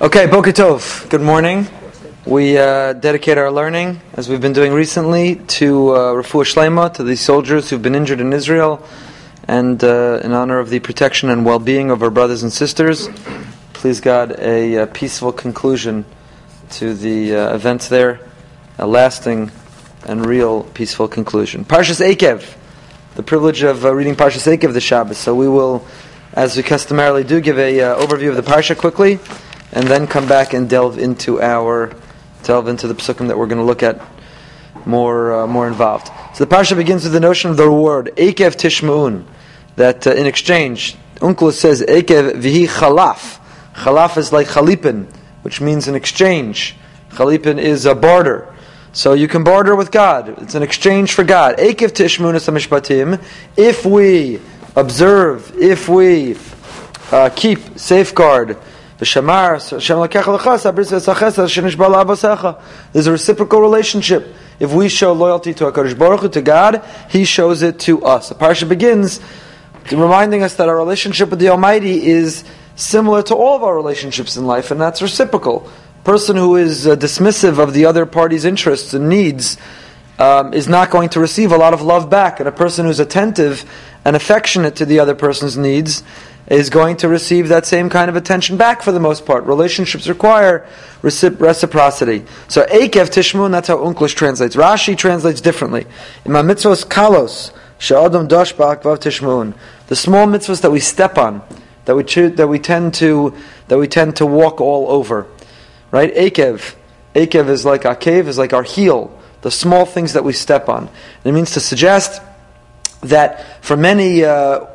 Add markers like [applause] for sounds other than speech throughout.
Okay, Boker Tov. Good morning. We uh, dedicate our learning, as we've been doing recently, to uh, Refuah Shlema, to the soldiers who've been injured in Israel, and uh, in honor of the protection and well-being of our brothers and sisters. Please God, a, uh, peaceful conclusion to the uh, events there, a lasting and real peaceful conclusion. Parshas Akev, the privilege of uh, reading Parshas Akev the Shabbos. So we will, as we customarily do, give a uh, overview of the parsha quickly and then come back and delve into our delve into the psukim that we're going to look at more uh, more involved. So the parsha begins with the notion of the reward Ekev Tishmaun, that uh, in exchange, Onkelos Ekev Vihi Chalaf. Chalaf is like Chalipin, which means an exchange. Chalipin is a barter. So you can barter with God. It's an exchange for God. Ekev Tishmaun Mishpatim. If we observe, if we uh, keep, safeguard there's a reciprocal relationship. If we show loyalty to HaKadosh Baruch Hu, to God, He shows it to us. The parsha begins reminding us that our relationship with the Almighty is similar to all of our relationships in life, and that's reciprocal. A person who is uh, dismissive of the other party's interests and needs um, is not going to receive a lot of love back, and a person who's attentive and affectionate to the other person's needs is going to receive that same kind of attention back for the most part. Relationships require reciprocity. So Ekev Tishmun, that's how Onkelos translates. Rashi translates differently. In my mitzvahs kalos, she'adam dash ba'akvav Tishmun. The small mitzvahs that we step on, that we, cho- that we tend to, that we tend to walk all over. Right? Ekev. Ekev is like Akev, is like our heel. The small things that we step on. And it means to suggest that for many, uh,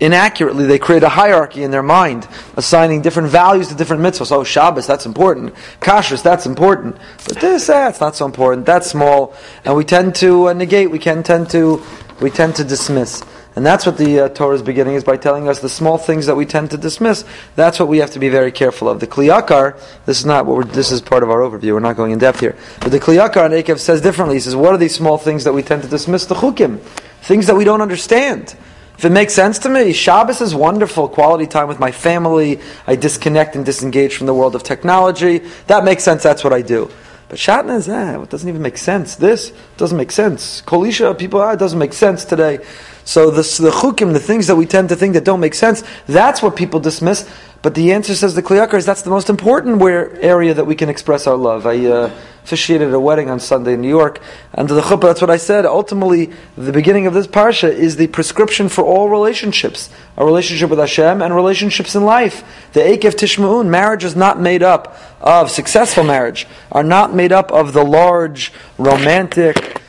inaccurately, they create a hierarchy in their mind, assigning different values to different mitzvahs. Oh, Shabbos, that's important. Kashrus, that's important. But this, that's not so important. That's small. And we tend to uh, negate, we can tend to, we tend to dismiss. And that's what the uh, Torah is beginning is by telling us the small things that we tend to dismiss. That's what we have to be very careful of. The Kli Yakar, this is not what we're, this is part of our overview. We're not going in depth here. But the Kli Yakar on Akev says differently. He says, what are these small things that we tend to dismiss? The Chukim. Things that we don't understand. If it makes sense to me, Shabbos is wonderful, quality time with my family. I disconnect and disengage from the world of technology. That makes sense, that's what I do. But Shatnez, ah, it doesn't even make sense. This doesn't make sense. Kolisha, people, ah, it doesn't make sense today. So the, the chukim, the things that we tend to think that don't make sense, that's what people dismiss. But the answer says the Kli Yakar is that's the most important where, area that we can express our love. I uh, officiated a wedding on Sunday in New York, and the chuppah, that's what I said. Ultimately, the beginning of this parsha is the prescription for all relationships. A relationship with Hashem and relationships in life. The Ekev Tishma'un, marriage is not made up of, successful marriage, are not made up of the large, romantic,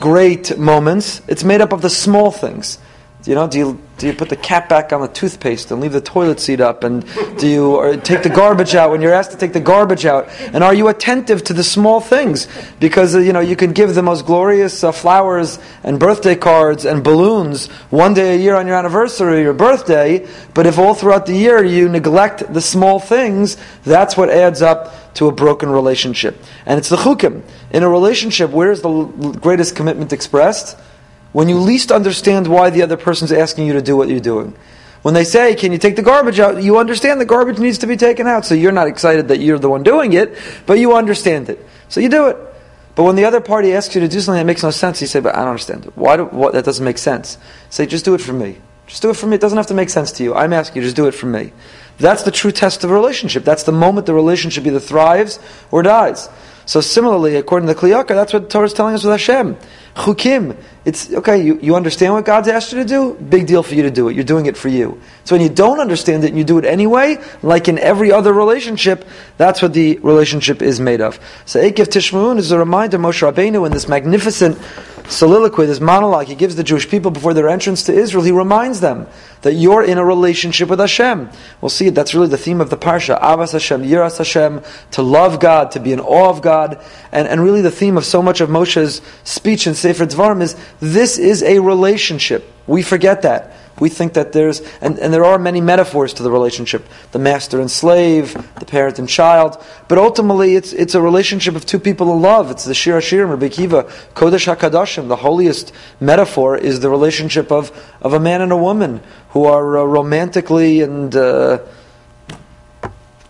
great moments. It's made up of the small things. You know, do you do you put the cap back on the toothpaste and leave the toilet seat up? And do you take the garbage out when you're asked to take the garbage out? And are you attentive to the small things? Because uh, you know you can give the most glorious uh, flowers and birthday cards and balloons one day a year on your anniversary or your birthday, but if all throughout the year you neglect the small things, that's what adds up to a broken relationship. And it's the chukim in a relationship. Where is the greatest commitment expressed? When you least understand why the other person's asking you to do what you're doing. When they say, Can you take the garbage out? you understand the garbage needs to be taken out. So you're not excited that you're the one doing it, but you understand it. So you do it. But when the other party asks you to do something that makes no sense, you say, But I don't understand. Why do, what, that doesn't make sense. Say, Just do it for me. Just do it for me. It doesn't have to make sense to you. I'm asking you, just do it for me. That's the true test of a relationship. That's the moment the relationship either thrives or dies. So similarly, according to the Kli Yakar, that's what the Torah is telling us with Hashem. Chukim, it's okay, you, you understand what God's asked you to do? Big deal for you to do it. You're doing it for you. So when you don't understand it and you do it anyway, like in every other relationship, that's what the relationship is made of. So Ekev Tishmaun is a reminder, Moshe Rabbeinu, in this magnificent soliloquy, this monologue he gives the Jewish people before their entrance to Israel, he reminds them that you're in a relationship with Hashem. We'll see that's really the theme of the Parsha, Avas Hashem, Yiras Hashem, to love God, to be in awe of God, and, and really the theme of so much of Moshe's speech in Sefer Dvarim is this is a relationship. We forget that. We think that there's, and, and there are many metaphors to the relationship the master and slave, the parent and child, but ultimately it's, it's a relationship of two people in love. It's the Shir Hashirim, Rabbi Akiva, Kodesh HaKadoshim. The holiest metaphor is the relationship of, of a man and a woman who are uh, romantically and uh,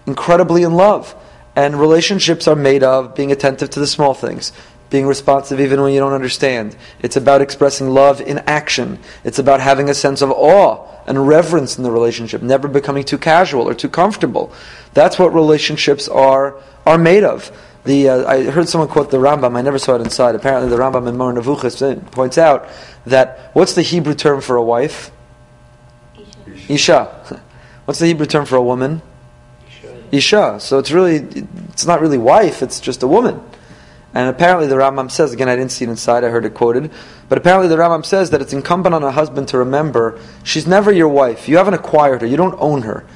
incredibly in love. And relationships are made of being attentive to the small things, being responsive even when you don't understand. It's about expressing love in action. It's about having a sense of awe and reverence in the relationship, never becoming too casual or too comfortable. That's what relationships are are made of. The, uh, I heard someone quote the Rambam. I never saw it inside. Apparently, the Rambam in Moreh Nevuchos points out that what's the Hebrew term for a wife? Isha. Isha. [laughs] What's the Hebrew term for a woman? Isha. Isha. So it's really, it's not really wife. It's just a woman. And apparently the Rambam says, again, I didn't see it inside, I heard it quoted, but apparently the Rambam says that it's incumbent on a husband to remember she's never your wife. You haven't acquired her, you don't own her.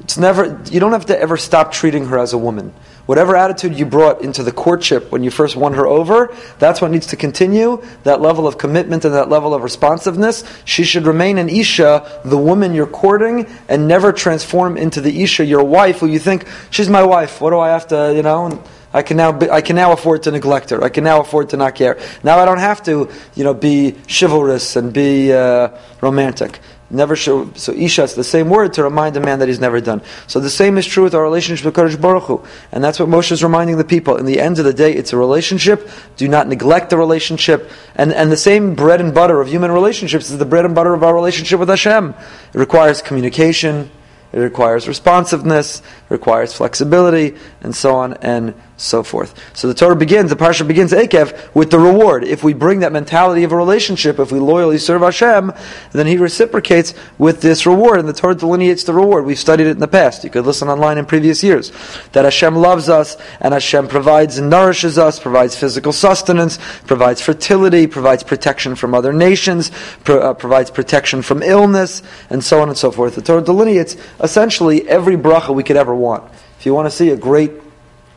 It's never, you don't have to ever stop treating her as a woman. Whatever attitude you brought into the courtship when you first won her over, that's what needs to continue. That level of commitment and that level of responsiveness. She should remain an Isha, the woman you're courting, and never transform into the Isha, your wife, who you think, she's my wife, what do I have to, you know? I can now be, I can now afford to neglect her. I can now afford to not care. Now I don't have to, you know, be chivalrous and be uh, romantic. Never show so isha. is the same word to remind a man that he's never done. So the same is true with our relationship with Kadosh Baruch Hu, and that's what Moshe is reminding the people. In the end of the day, it's a relationship. Do not neglect the relationship, and and the same bread and butter of human relationships is the bread and butter of our relationship with Hashem. It requires communication. It requires responsiveness, it requires flexibility, and so on and so forth. So the Torah begins, the parsha begins Ekev with the reward. If we bring that mentality of a relationship, if we loyally serve Hashem, then He reciprocates with this reward, and the Torah delineates the reward. We've studied it in the past. You could listen online in previous years. That Hashem loves us, and Hashem provides and nourishes us, provides physical sustenance, provides fertility, provides protection from other nations, pro- uh, provides protection from illness, and so on and so forth. The Torah delineates essentially every bracha we could ever want. If you want to see a great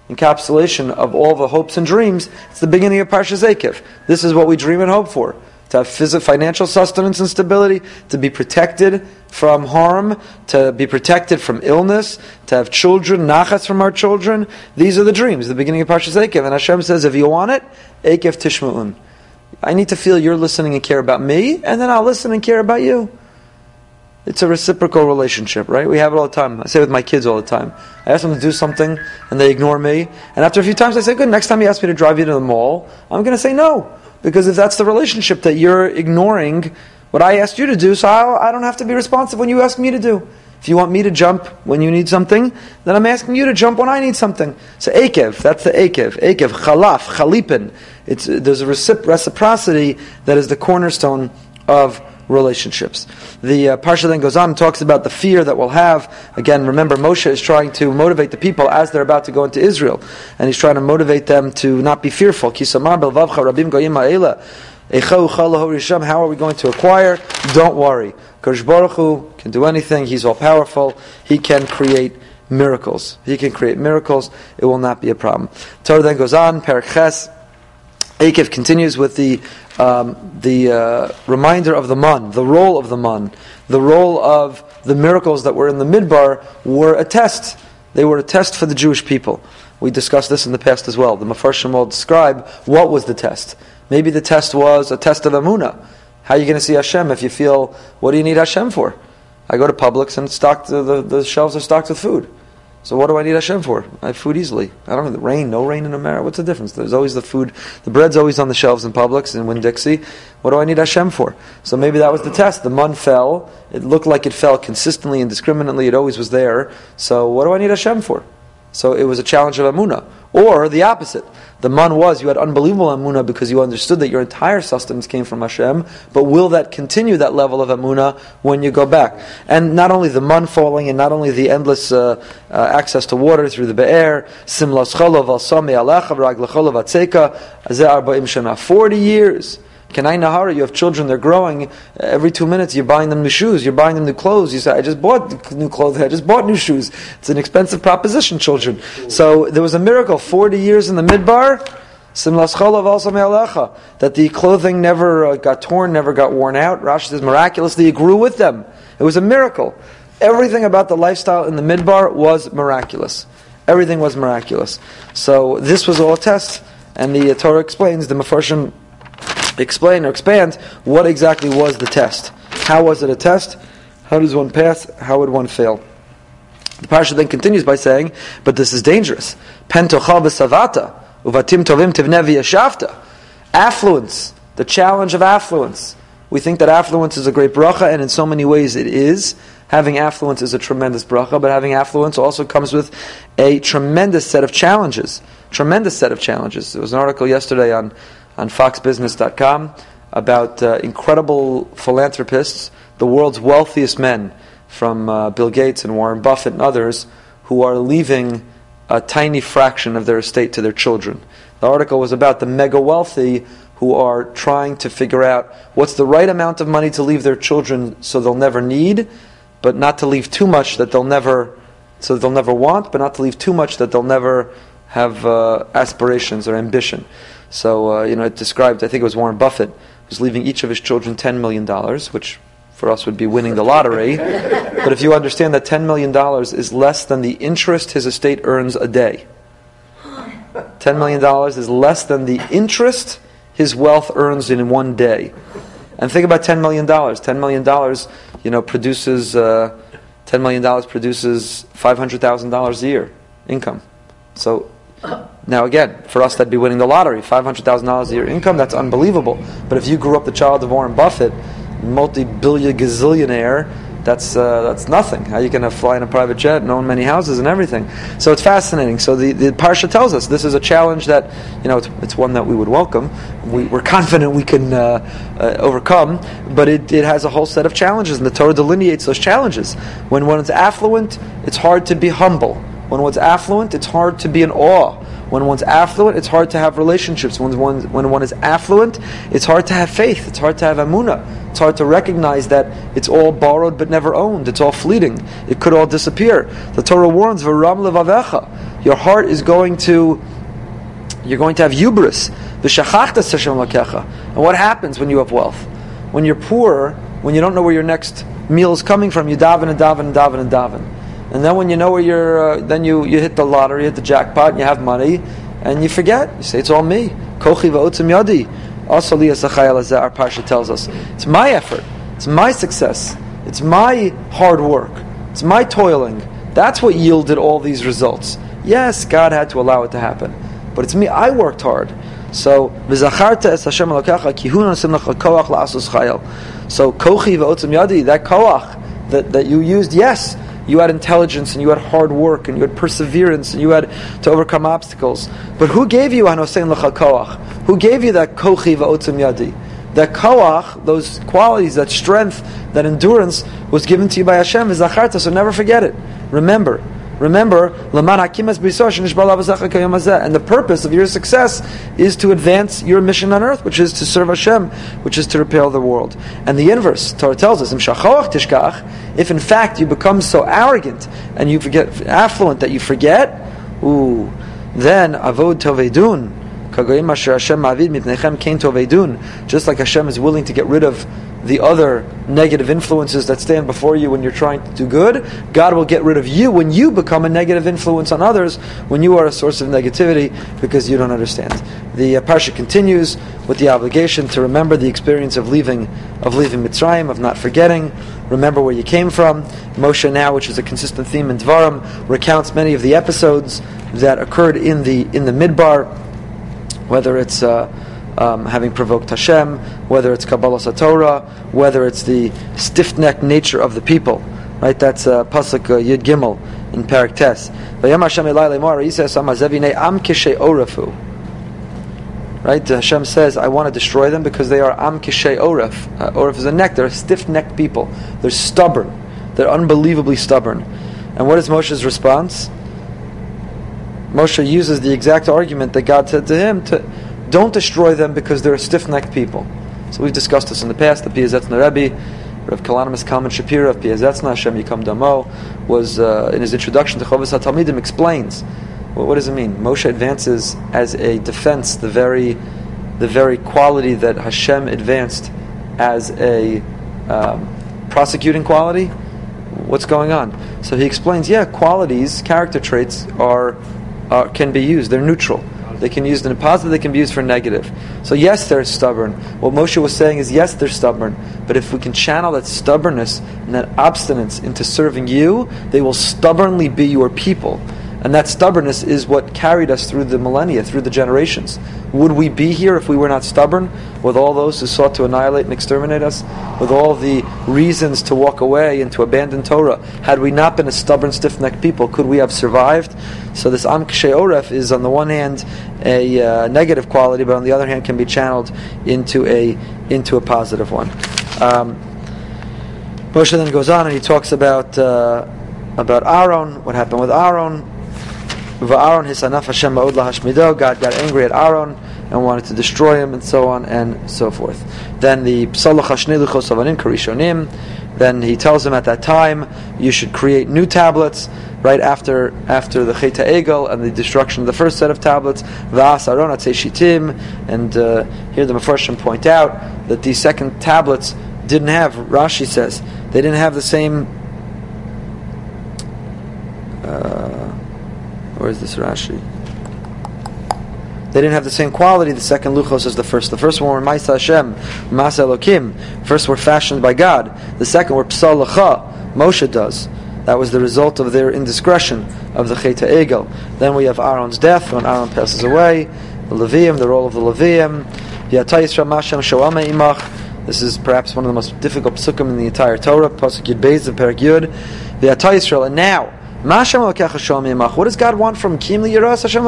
encapsulation of all the hopes and dreams, it's the beginning of Parshas Ekev. This is what we dream and hope for. To have physical, financial sustenance and stability, to be protected from harm, to be protected from illness, to have children, nachas from our children. These are the dreams, the beginning of Parshas Ekev. And Hashem says, if you want it, Ekev Tishma'un. I need to feel you're listening and care about me, and then I'll listen and care about you. It's a reciprocal relationship, right? We have it all the time. I say it with my kids all the time. I ask them to do something and they ignore me. And after a few times I say, good, next time you ask me to drive you to the mall, I'm going to say no. Because if that's the relationship that you're ignoring what I asked you to do, so I'll, I do not have to be responsive when you ask me to do. If you want me to jump when you need something, then I'm asking you to jump when I need something. So Akev, that's the Akev. Akev, Chalaf, Chalipin. It's, there's a reciprocity that is the cornerstone of relationships. The uh, parsha then goes on and talks about the fear that we'll have. Again, remember Moshe is trying to motivate the people as they're about to go into Israel, and he's trying to motivate them to not be fearful. How are we going to acquire? Don't worry. Hu can do anything. He's all powerful. He can create miracles. He can create miracles. It will not be a problem. Torah then goes on. Perak Ches. Akev continues with the um, the uh, reminder of the man, the role of the man, the role of the miracles that were in the midbar were a test. They were a test for the Jewish people. We discussed this in the past as well. The Mefarshim will describe what was the test. Maybe the test was a test of Amunah. How are you going to see Hashem if you feel, what do you need Hashem for? I go to Publix and stock, the, the, the shelves are stocked with food. So what do I need Hashem for? I have food easily. I don't know, rain, no rain in America. What's the difference? There's always the food. The bread's always on the shelves in Publix and Winn-Dixie. What do I need Hashem for? So maybe that was the test. The mun fell. It looked like it fell consistently and discriminately. It always was there. So what do I need Hashem for? So it was a challenge of Amunah. Or the opposite. The man was you had unbelievable Amunah because you understood that your entire sustenance came from Hashem, but will that continue that level of Amunah when you go back? And not only the man falling and not only the endless uh, uh, access to water through the Be'er, Simlas Cholov al Sami Atzeka, 40 years Kenai Nahara, you have children, they're growing. Every two minutes, you're buying them new shoes, you're buying them new clothes. You say, I just bought new clothes, I just bought new shoes. It's an expensive proposition, children. So there was a miracle 40 years in the midbar. That the clothing never uh, got torn, never got worn out. Rashi says miraculously it grew with them. It was a miracle. Everything about the lifestyle in the midbar was miraculous. Everything was miraculous. So this was all a test, and the Torah explains the Mefarshim explain or expand what exactly was the test. How was it a test? How does one pass? How would one fail? The parsha then continues by saying, but this is dangerous. Pentocha uvatim tovim tivnevi. Affluence, the challenge of affluence. We think that affluence is a great bracha, and in so many ways it is. Having affluence is a tremendous bracha, but having affluence also comes with a tremendous set of challenges. Tremendous set of challenges. There was an article yesterday on, on foxbusiness.com about uh, incredible philanthropists, the world's wealthiest men, from uh, Bill Gates and Warren Buffett and others, who are leaving a tiny fraction of their estate to their children. The article was about the mega wealthy who are trying to figure out what's the right amount of money to leave their children so they'll never need, but not to leave too much that they'll never so they'll never want, but not to leave too much that they'll never have uh, aspirations or ambition. So uh, you know, it described. I think it was Warren Buffett was leaving each of his children ten million dollars, which for us would be winning the lottery. [laughs] but if you understand that ten million dollars is less than the interest his estate earns a day. $10 million is less than the interest his wealth earns in one day. And think about $10 million. $10 million, you know, produces, uh, $10 million produces $500,000 a year income. So, now again, for us that'd be winning the lottery. $500,000 a year income, that's unbelievable. But if you grew up the child of Warren Buffett, multi-billion gazillionaire, that's uh, that's nothing. How you can fly in a private jet and own many houses and everything. So it's fascinating. So the, the parsha tells us this is a challenge that you know it's, it's one that we would welcome. We, are [laughs] confident we can uh, uh, overcome, but it, it has a whole set of challenges, and the Torah delineates those challenges. When one's affluent, it's hard to be humble. When one's affluent, it's hard to be in awe. When one's affluent, it's hard to have relationships. When one, when one is affluent, it's hard to have faith. It's hard to have amuna. It's hard to recognize that it's all borrowed but never owned. It's all fleeting. It could all disappear. The Torah warns, "V'ram levavecha." Your heart is going to, you're going to have hubris. And what happens when you have wealth? When you're poor, when you don't know where your next meal is coming from, you daven and daven and daven and daven. And then when you know where you're, uh, then you, you hit the lottery, hit the jackpot, and you have money, and you forget. You say, it's all me. Kochi va'otzim yadi. Also, our Parsha tells us. It's my effort. It's my success. It's my hard work. It's my toiling. That's what yielded all these results. Yes, God had to allow it to happen. But it's me. I worked hard. So. So, kochi va'otzim yadi, that koach that, that you used, yes, you had intelligence and you had hard work and you had perseverance and you had to overcome obstacles. But who gave you Hanosein Koach? Who gave you that Kochi Va'otzim Yadi? That Koach, those qualities, that strength, that endurance was given to you by Hashem, V'zacharta, so never forget it. Remember. Remember, and the purpose of your success is to advance your mission on earth, which is to serve Hashem, which is to repair the world. And the inverse, Torah tells us, if in fact you become so arrogant and you forget affluent that you forget, ooh, then avod tovedun, just like Hashem is willing to get rid of the other negative influences that stand before you when you're trying to do good, God will get rid of you when you become a negative influence on others, when you are a source of negativity because you don't understand. The uh, parsha continues with the obligation to remember the experience of leaving of leaving Mitzrayim, of not forgetting, remember where you came from. Moshe now, which is a consistent theme in Dvarim, recounts many of the episodes that occurred in the in the Midbar, whether it's uh, um, having provoked Hashem, whether it's Kabbalah Satorah, whether it's the stiff-necked nature of the people. Right, that's uh, pasuk uh, Yud Gimel in Parak Tes. Right, Hashem says, "I want to destroy them because they are am kishay oref. Uh, oref is a neck. They're stiff-necked people. They're stubborn. They're unbelievably stubborn." And what is Moshe's response? Moshe uses the exact argument that God said to him to don't destroy them because they're a stiff-necked people. So we've discussed this in the past. The Piazetzna Rebbe, Rav Kalonymus Kalman Shapira of Piazetzna, Hashem Yikam Damo, was uh, in his introduction to Chovas HaTalmidim explains well, what does it mean. Moshe advances as a defense the very, the very quality that Hashem advanced as a um, prosecuting quality. What's going on? So he explains, yeah, qualities, character traits are, are can be used. They're neutral They can be used in a positive, they can be used for negative. So yes, they're stubborn. What Moshe was saying is yes, they're stubborn. But if we can channel that stubbornness and that obstinance into serving you, they will stubbornly be your people. And that stubbornness is what carried us through the millennia, through the generations. Would we be here if we were not stubborn, with all those who sought to annihilate and exterminate us, with all the reasons to walk away and to abandon Torah? Had we not been a stubborn, stiff necked people, could we have survived? So, this Am Oref is, on the one hand, a uh, negative quality, but on the other hand, can be channeled into a, into a positive one. Um, Moshe then goes on and he talks about, uh, about Aaron, what happened with Aaron Va'aron hisanaf Hashem ma'od lahashmido. God got angry at Aaron and wanted to destroy him, and so on and so forth. Then the psalach hashni luchos avanim karishonim. Then he tells him at that time, you should create new tablets right after after the Cheta Egel and the destruction of the first set of tablets. Va'as Aaron shitim. And uh, here the Mefarshim point out that these second tablets didn't have. Rashi says they didn't have the same. Uh, where is this Rashi? They didn't have the same quality, the second luchos as the first. The first one were Maisa Hashem, Masa. First were fashioned by God. The second were Psal Moshe does. That was the result of their indiscretion of the Cheta Egel. Then we have Aaron's death, when Aaron passes away. The Levium, the role of the Levium. This is perhaps one of the most difficult psukim in the entire Torah. Pasuk Yud Beis of Perak Yud. And now, what does God want from Kim Yiras Hashem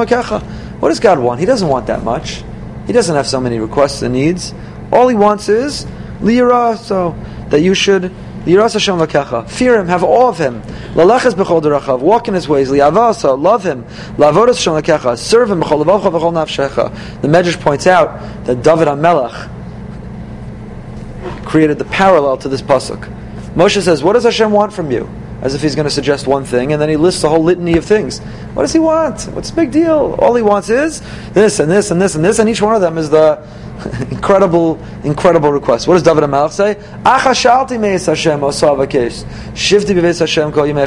What does God want? He doesn't want that much. He doesn't have so many requests and needs. All he wants is so that you should liras Hashem. Fear him, have awe of him. Walk in his ways. Liavasa, love him. Lavodas Hashem Lakecha, serve him b'chol b'chol nafshecha. The Medrash points out that David HaMelech created the parallel to this pasuk. Moshe says, "What does Hashem want from you?" As if he's going to suggest one thing, and then he lists a whole litany of things. What does he want? What's the big deal? All he wants is this and this and this and this, and each one of them is the [laughs] incredible, incredible request. What does David HaMelech say? Achashalti meis Hashem beves Hashem kol. David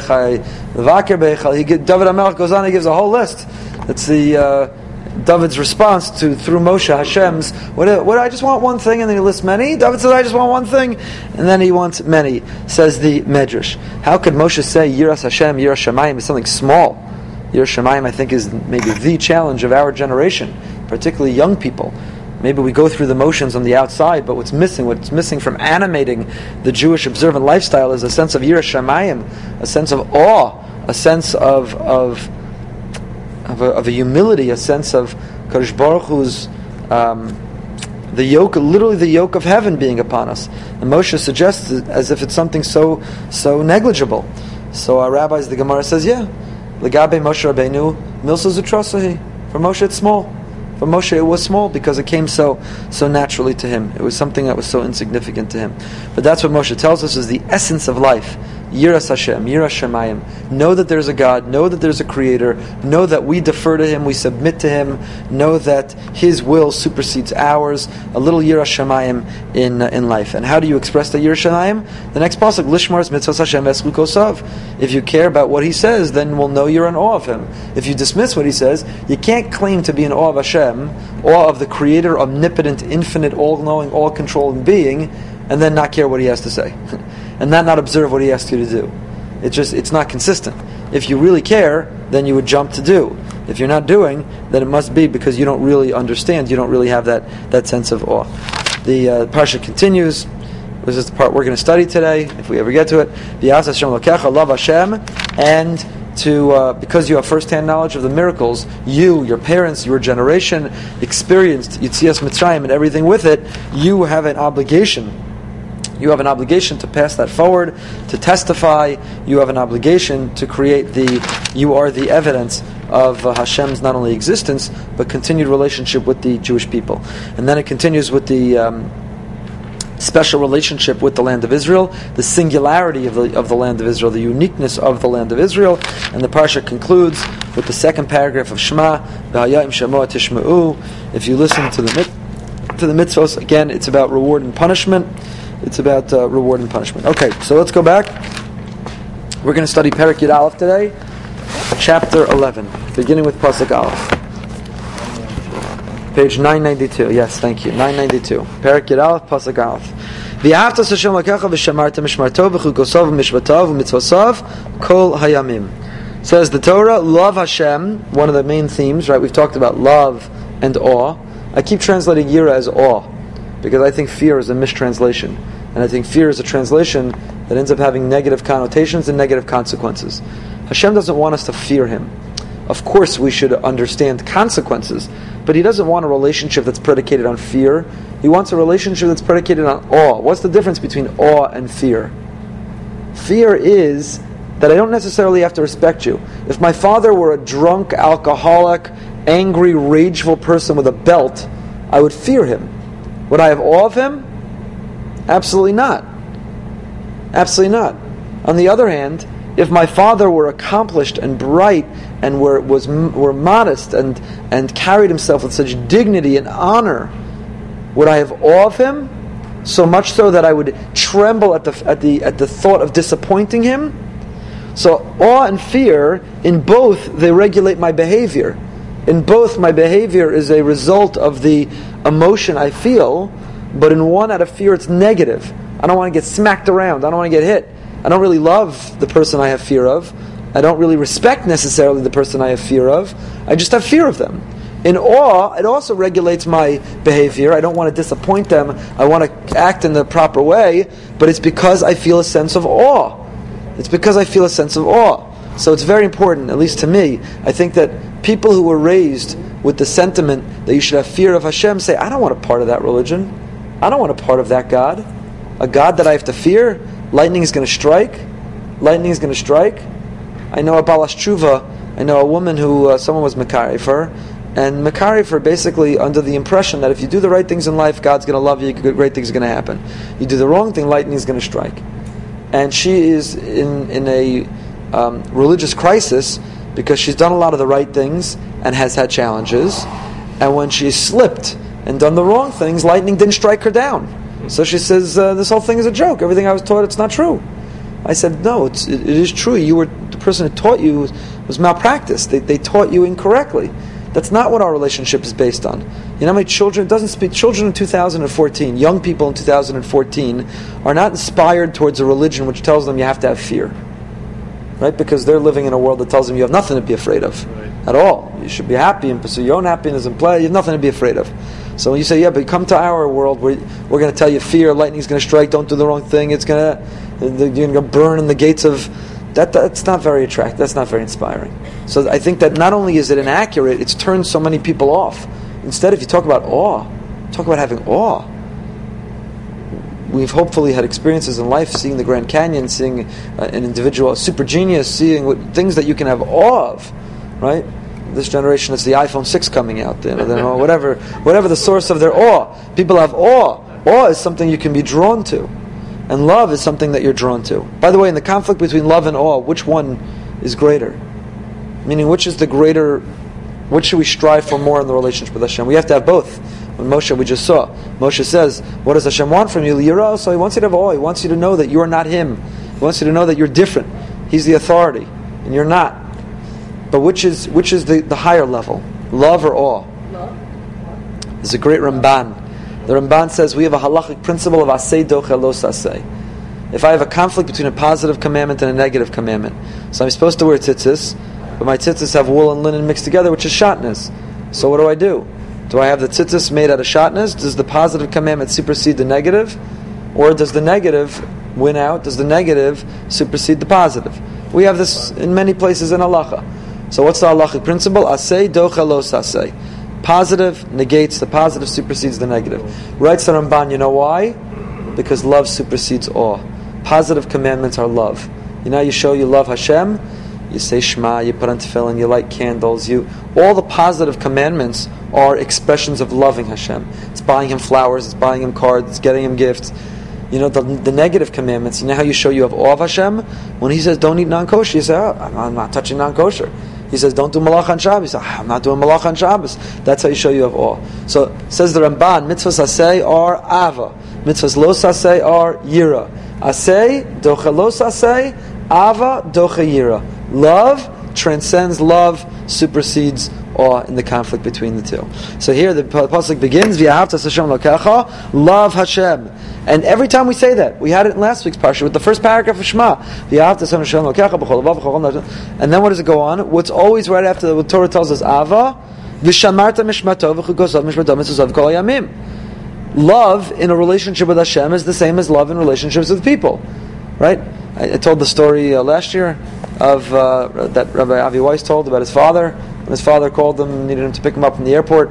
HaMelech goes on, he gives a whole list. It's the... Uh, David's response to through Moshe Hashem's what, what I just want one thing and then he lists many. David says I just want one thing and then he wants many. Says the Medrash. How could Moshe say Yiras Hashem Yiras Shemayim is something small? Yiras Shemayim I think is maybe the challenge of our generation, particularly young people. Maybe we go through the motions on the outside, but what's missing, what's missing from animating the Jewish observant lifestyle is a sense of Yiras Shemayim, a sense of awe, a sense of of of a, of a humility, a sense of Kadosh Baruch Hu's um, the yoke, literally the yoke of heaven being upon us. And Moshe suggests it as if it's something so so negligible. So our rabbis, the Gemara says, yeah, legabe Moshe Rabbeinu milsa zutrasahi. For Moshe, it's small. For Moshe, it was small because it came so so naturally to him. It was something that was so insignificant to him. But that's what Moshe tells us is the essence of life Yiras Hashem, Yiras Shemayim. Know that there's a God, know that there's a Creator, know that we defer to Him, we submit to Him, know that His will supersedes ours. A little Yiras Shemayim in, uh, in life. And how do you express that Yiras Shemayim? The next pasuk, Lishmar's Mitzvah Hashem Eslukosav. If you care about what He says, then we'll know you're in awe of Him. If you dismiss what He says, you can't claim to be in awe of Hashem, awe of the Creator, omnipotent, infinite, all-knowing, all-controlling being, and then not care what He has to say. [laughs] and not not observe what he asked you to do. It's just it's not consistent. If you really care, then you would jump to do. If you're not doing, then it must be because you don't really understand. You don't really have that that sense of awe. The uh, parsha continues. This is the part we're going to study today, if we ever get to it. V'yas Hashem lokecha, love Hashem, and to uh, because you have first-hand knowledge of the miracles, you, your parents, your generation experienced Yitzias Mitzrayim and everything with it. You have an obligation you have an obligation to pass that forward, to testify. You have an obligation to create the, you are the evidence of uh, Hashem's not only existence, but continued relationship with the Jewish people. And then it continues with the. Um, special relationship with the land of Israel, the singularity of the, of the land of Israel, the uniqueness of the land of Israel. And the parsha concludes with the second paragraph of Shema, If you listen to the, mit- to the mitzvos, again, it's about reward and punishment. It's about uh, reward and punishment. Okay, so let's go back. We're going to study Perik Yud Aleph today, chapter 11, beginning with Pasuk Aleph. Page 992. Yes, thank you. 992. Perak Yiralef, Pasuk Aleph. V'ahavtas Hashem lakecha v'shamarta mishmartov v'chukosov v'mishvatov v'mitzvosov kol hayamim. Says the Torah, love Hashem, one of the main themes, right? We've talked about love and awe. I keep translating yira as awe because I think fear is a mistranslation. And I think fear is a translation that ends up having negative connotations and negative consequences. Hashem doesn't want us to fear Him. Of course, we should understand consequences, but He doesn't want a relationship that's predicated on fear. He wants a relationship that's predicated on awe. What's the difference between awe and fear? Fear is that I don't necessarily have to respect you. If my father were a drunk, alcoholic, angry, rageful person with a belt, I would fear him. Would I have awe of him? Absolutely not. Absolutely not. On the other hand, if my father were accomplished and bright and were, was, were modest and, and carried himself with such dignity and honor, would I have awe of him? So much so that I would tremble at the, at the, at the thought of disappointing him? So awe and fear, in both, they regulate my behavior. In both, my behavior is a result of the emotion I feel, but in one, out of fear, it's negative. I don't want to get smacked around. I don't want to get hit. I don't really love the person I have fear of. I don't really respect necessarily the person I have fear of. I just have fear of them. In awe, it also regulates my behavior. I don't want to disappoint them. I want to act in the proper way, but it's because I feel a sense of awe. It's because I feel a sense of awe. So it's very important, at least to me. I think that people who were raised with the sentiment that you should have fear of Hashem say, I don't want a part of that religion. I don't want a part of that God. A God that I have to fear. Lightning is going to strike. Lightning is going to strike. I know a Balas Tshuva. I know a woman who uh, someone was Makari for, and Makari for basically under the impression that if you do the right things in life, God's going to love you. Great things are going to happen. You do the wrong thing, lightning is going to strike. And she is in in a um, religious crisis because she's done a lot of the right things and has had challenges. And when she slipped and done the wrong things, lightning didn't strike her down. So she says, uh, This whole thing is a joke. Everything I was taught, it's not true. I said, No, it, it is true. You were the person who taught you was, was malpractice. They, they taught you incorrectly. That's not what our relationship is based on. You know many children, doesn't speak, children in 2014, young people in 2014, are not inspired towards a religion which tells them you have to have fear right? Because they're living in a world that tells them you have nothing to be afraid of right. at all. You should be happy and pursue your own happiness and play. You have nothing to be afraid of. So when you say, yeah, but come to our world where we're going to tell you fear, lightning's going to strike, don't do the wrong thing, it's going to, you're going to burn in the gates of, that, that's not very attractive, that's not very inspiring. So I think that not only is it inaccurate, it's turned so many people off. Instead, if you talk about awe, talk about having awe we've hopefully had experiences in life seeing the Grand Canyon, seeing uh, an individual, a super genius, seeing what, things that you can have awe of, right? This generation, it's the iPhone 6 coming out, you know, whatever, whatever the source of their awe. People have awe. Awe is something you can be drawn to. And love is something that you're drawn to. By the way, in the conflict between love and awe, which one is greater? Meaning, which is the greater, which should we strive for more in the relationship with Hashem? We have to have both when Moshe we just saw. Moshe says, "What does Hashem want from you, Lira?" So He wants you to have awe. He wants you to know that you are not Him. He wants you to know that you're different. He's the authority, and you're not. But which is which is the, the higher level, love or awe? Love. There's a great Ramban. The Ramban says we have a halachic principle of asay doche asay. If I have a conflict between a positive commandment and a negative commandment, so I'm supposed to wear tzitzis, but my tzitzis have wool and linen mixed together, which is shatnez. So what do I do? Do I have the tzitzis made out of shatnez? Does the positive commandment supersede the negative? Or does the negative win out? Does the negative supersede the positive? We have this in many places in halacha. So what's the halachic principle? Asay docha los asay. Positive negates the positive, supersedes the negative. Writes the Ramban, you know why? Because love supersedes awe. Positive commandments are love. You know, you show you love Hashem, you say Shema, you put on tefillin, you light candles, you all the positive commandments are expressions of loving Hashem. It's buying him flowers, it's buying him cards, it's getting him gifts. You know, the, the negative commandments, you know how you show you have awe of Hashem? When he says don't eat non-kosher, you say, oh, I'm, I'm not touching non-kosher. He says, don't do malach on Shabbos. Ah, I'm not doing malach on Shabbos. That's how you show you have awe. So, says the Ramban, mitzvahs asay are ava. Mitzvahs los asay are yira. Asay, docha los asay, ava, docha yira. Love transcends love, supersedes awe in the conflict between the two. So here the pasuk begins, "V'ahavtas Hashem lokecha," love Hashem. And every time we say that, we had it in last week's parsha with the first paragraph of Shema, "V'ahavtas Hashem b'chol And then what does it go on? What's always right after the Torah tells us Ava, "V'shamarta mishmato kol yamim." Love in a relationship with Hashem is the same as love in relationships with people, right? I, I told the story uh, last year of uh, that Rabbi Avi Weiss told about his father. When his father called him, needed him to pick him up from the airport.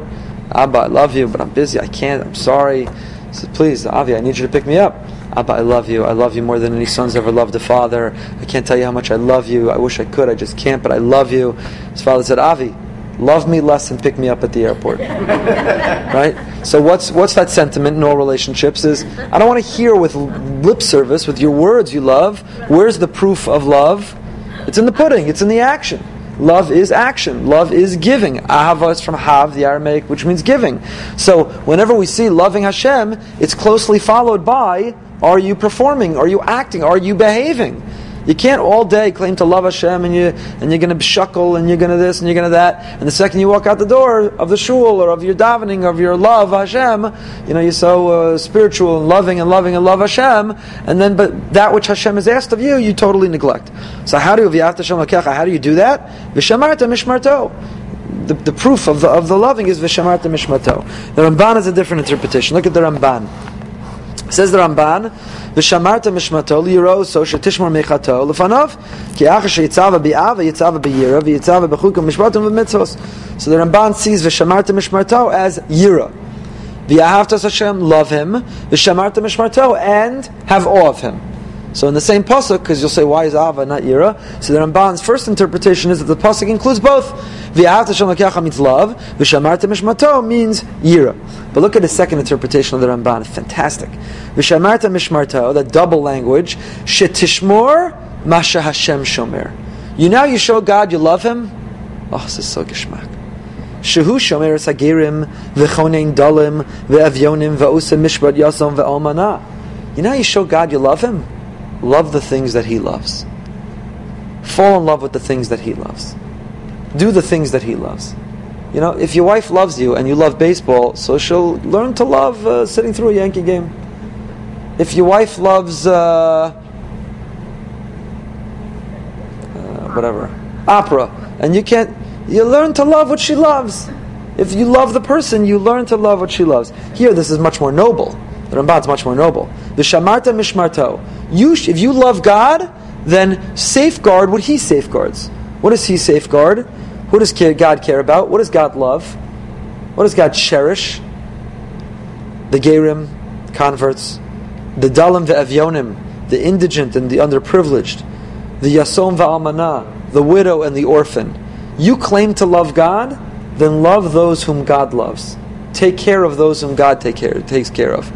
Abba, I love you, but I'm busy. I can't. I'm sorry. He said, please, Avi, I need you to pick me up. Abba, I love you. I love you more than any son's ever loved a father. I can't tell you how much I love you. I wish I could. I just can't, but I love you. His father said, Avi, love me less and pick me up at the airport. [laughs] right? So what's what's that sentiment in all relationships is I don't want to hear with lip service with your words you love. Where's the proof of love? It's in the pudding, it's in the action. Love is action. Love is giving. Ahava is from Hav, the Aramaic, which means giving. So whenever we see loving Hashem, it's closely followed by are you performing? Are you acting? Are you behaving? You can't all day claim to love Hashem and you and you're going to shuckle and you're going to this and you're going to that, and the second you walk out the door of the shul or of your davening of your love Hashem, you know you're so uh, spiritual and loving and loving and love Hashem, and then but that which Hashem has asked of you, you totally neglect. So how do you How do you do that? Vishamarta mishmarto. The, the proof of the of the loving is vishamarta mishmarto. The Ramban has a different interpretation. Look at the Ramban. Says the Ramban, "V'shamarta mishmato liyiro so shetishmor mechato lefanov ki acha sheyitzava bi'ava yitzava b'yira v'yitzava b'chukim mishmatim v'mitzvos." So the Ramban sees v'shamarta mishmarto as yira. V'yahavtas Hashem, love Him. V'shamarta mishmarto, and have awe of Him. So in the same pasuk, because you'll say, why is Ava not Yira? So the Ramban's first interpretation is that the pasuk includes both. Hashem means love. V'shamarta mishmato means Yira. But look at the second interpretation of the Ramban. Fantastic. V'shamarta mishmarto, that double language, shetishmor masha Hashem shomer. You now you show God you love Him. Oh, this is so geshmak. Shehu shomer sagirim v'chonein dalim v'avyonim v'osim mishpat yasom v'almana. You know you show God you love Him love the things that He loves. Fall in love with the things that He loves. Do the things that He loves. You know, if your wife loves you and you love baseball, so she'll learn to love uh, sitting through a Yankee game. If your wife loves, uh, uh, whatever, opera, and you can't, you learn to love what she loves. If you love the person, you learn to love what she loves. Here, this is much more noble. The Ramban's much more noble. The shamarta mishmarto. You, if you love God, then safeguard what He safeguards. What does He safeguard? What does God care about? What does God love? What does God cherish? The Gerim, converts, the Dalim ve'avyonim, the indigent and the underprivileged, the Yasom ve'almana, the widow and the orphan. You claim to love God, then love those whom God loves. Take care of those whom God take care, takes care of.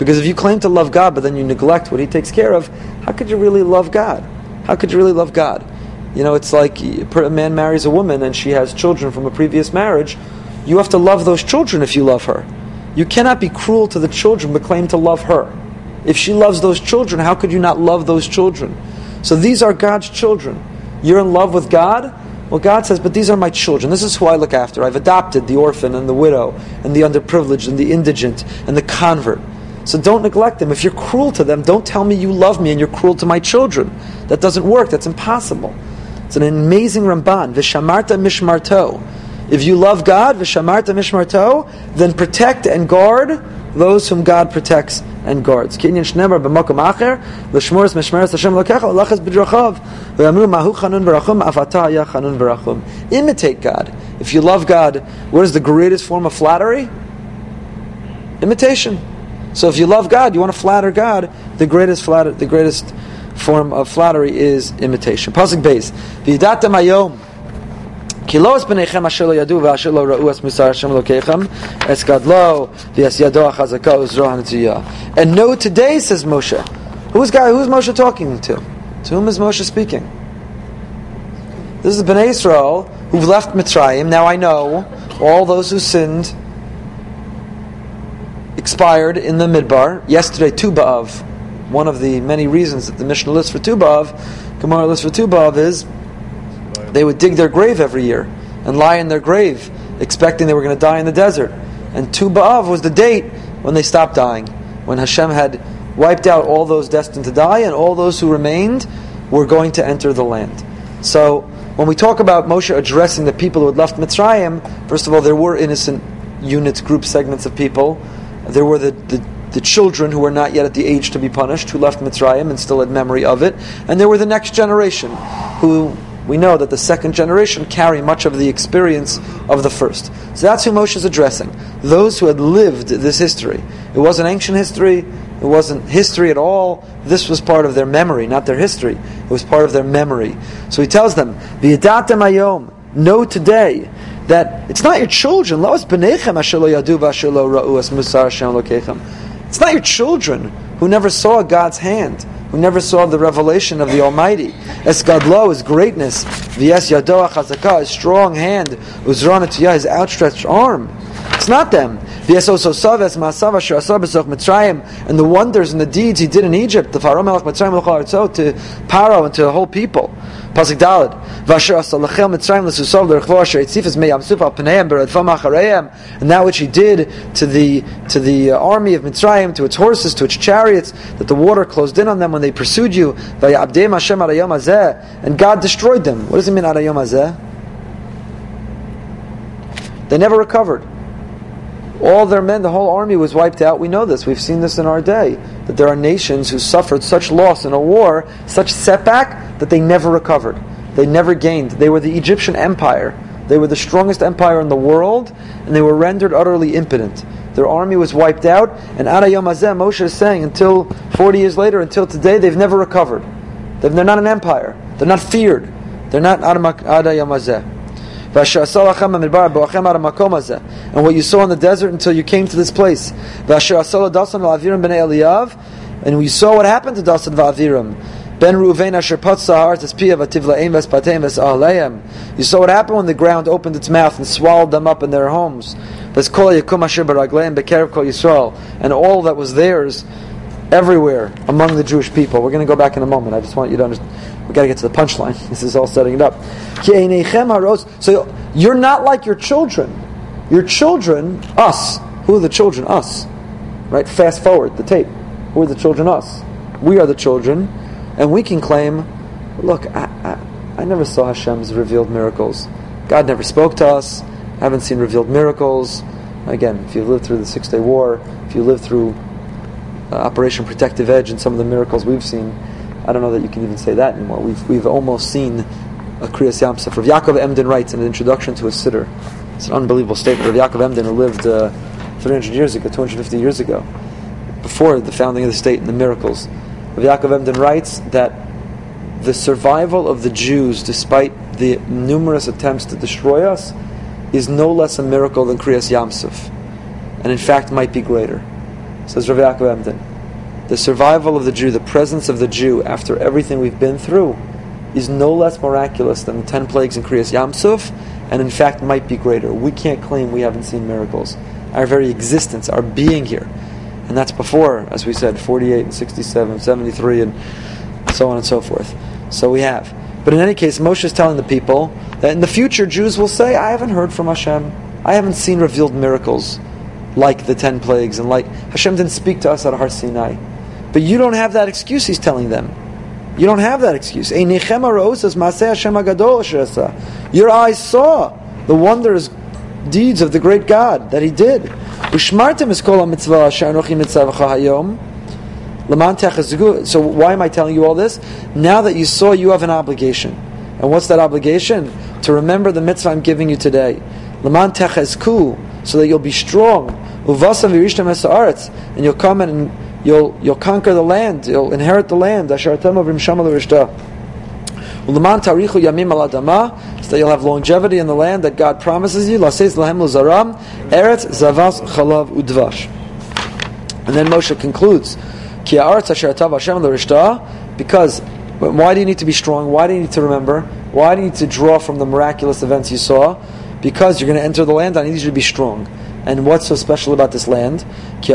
Because if you claim to love God, but then you neglect what He takes care of, how could you really love God? How could you really love God? You know, it's like a man marries a woman and she has children from a previous marriage. You have to love those children if you love her. You cannot be cruel to the children but claim to love her. If she loves those children, how could you not love those children? So these are God's children. You're in love with God? Well, God says, but these are my children. This is who I look after. I've adopted the orphan and the widow and the underprivileged and the indigent and the convert. So don't neglect them. If you're cruel to them, don't tell me you love me and you're cruel to my children. That doesn't work. That's impossible. It's an amazing Ramban. Vishamarta mishmarto. If you love God, vishamarta mishmarto, then protect and guard those whom God protects and guards. Kinyan shnemer b'makom acher, l'shmores mishmeres Hashem lokecha, l'achas b'drachav, v'yamru mahu chanun v'rachum, afata ya chanun. Imitate God. If you love God, what is the greatest form of flattery? Imitation. So if you love God, you want to flatter God. The greatest flatter, the greatest form of flattery is imitation. Pasuk base. V'idata mayom. Kilos b'neichem asher lo yadu v'asher lo ra'u es musar Hashem lokeichem es gadlo v'yas yado achazaka uzro hanatiyah. And know today, says Moshe. Who's God? Who's Moshe talking to? To whom is Moshe speaking? This is Bnei Israel who've left Mitzrayim. Now I know all those who sinned expired in the Midbar. Yesterday, Tu B'Av, one of the many reasons that the Mishnah lists for Tu B'Av, Gemara lists for Tu B'Av is they would dig their grave every year and lie in their grave, expecting they were going to die in the desert. And Tu B'Av was the date when they stopped dying, when Hashem had wiped out all those destined to die, and all those who remained were going to enter the land. So, when we talk about Moshe addressing the people who had left Mitzrayim, first of all, there were innocent units, group segments of people. There were the, the, the children who were not yet at the age to be punished, who left Mitzrayim and still had memory of it. And there were the next generation, who we know that the second generation carry much of the experience of the first. So that's who Moshe is addressing. Those who had lived this history. It wasn't ancient history, it wasn't history at all. This was part of their memory, not their history. It was part of their memory. So he tells them, know today that it's not your children. It's not your children who never saw God's hand who never saw the revelation of the Almighty. Es Gadlo, His greatness, V'es Yadoa Chazaka, His strong hand, Uzrana Tiyah, His outstretched arm. It's not them. And the wonders and the deeds he did in Egypt, the Pharaoh Melech Mitzrayim to Paro and to the whole people. Pasuk Dalad. Vasher asalachel Mitzrayim l'susov l'rechvo asher etzifas meyam suf al pneiim beradvam achareim. And that which he did to the to the uh, army of Mitzrayim, to its horses, to its chariots, that the water closed in on them when they pursued you. Vayabdeim Hashem arayom hazeh. And God destroyed them. What does it mean arayom hazeh? They never recovered. All their men, the whole army was wiped out. We know this. We've seen this in our day. That there are nations who suffered such loss in a war, such setback, that they never recovered. They never gained. They were the Egyptian empire. They were the strongest empire in the world, and they were rendered utterly impotent. Their army was wiped out, and Ada Yom Moshe is saying, until 40 years later, until today, they've never recovered. They're not an empire. They're not feared. They're not Ada Yom and what you saw in the desert until you came to this place. And we saw what happened to Dasan Va'aviram. Ben Ruvain Asher Patsahar Taspia Vativlaim Vespatem Vesahaleim. You saw what happened when the ground opened its mouth and swallowed them up in their homes. Baragleim Kol Yisrael. And all that was theirs everywhere among the Jewish people. We're going to go back in a moment. I just want you to understand. We've got to get to the punchline. This is all setting it up. So you're not like your children. Your children, us. Who are the children? Us. Right? Fast forward the tape. Who are the children? Us. We are the children. And we can claim, look, I, I, I never saw Hashem's revealed miracles. God never spoke to us. I haven't seen revealed miracles. Again, if you lived through the Six Day War, if you lived through uh, Operation Protective Edge and some of the miracles we've seen, I don't know that you can even say that anymore. We've, we've almost seen a Kriyas Yamsuf. Rav Yaakov Emden writes in an introduction to a Siddur. It's an unbelievable statement. Rav Yaakov Emden, who lived uh, 300 years ago, 250 years ago, before the founding of the state and the miracles. Rav Yaakov Emden writes that the survival of the Jews, despite the numerous attempts to destroy us, is no less a miracle than Kriyas Yamsuf, and in fact might be greater. Says Rav Yaakov Emden. The survival of the Jew, the presence of the Jew after everything we've been through, is no less miraculous than the ten plagues in Kriyas Yamsuf, and in fact might be greater. We can't claim we haven't seen miracles. Our very existence, our being here, and that's before, as we said, 48 and 67, 73, and so on and so forth. So we have. But in any case, Moshe is telling the people that in the future, Jews will say, I haven't heard from Hashem. I haven't seen revealed miracles like the ten plagues, and like Hashem didn't speak to us at Har Sinai. But you don't have that excuse, he's telling them. You don't have that excuse. Your eyes saw the wondrous deeds of the great God that He did. So why am I telling you all this? Now that you saw, you have an obligation. And what's that obligation? To remember the mitzvah I'm giving you today. So that you'll be strong. And you'll come and you'll you'll conquer the land, you'll inherit the land. So that you'll have longevity in the land that God promises you. And then Moshe concludes, because why do you need to be strong? Why do you need to remember? Why do you need to draw from the miraculous events you saw? Because you're going to enter the land, I need you to be strong. And what's so special about this land? The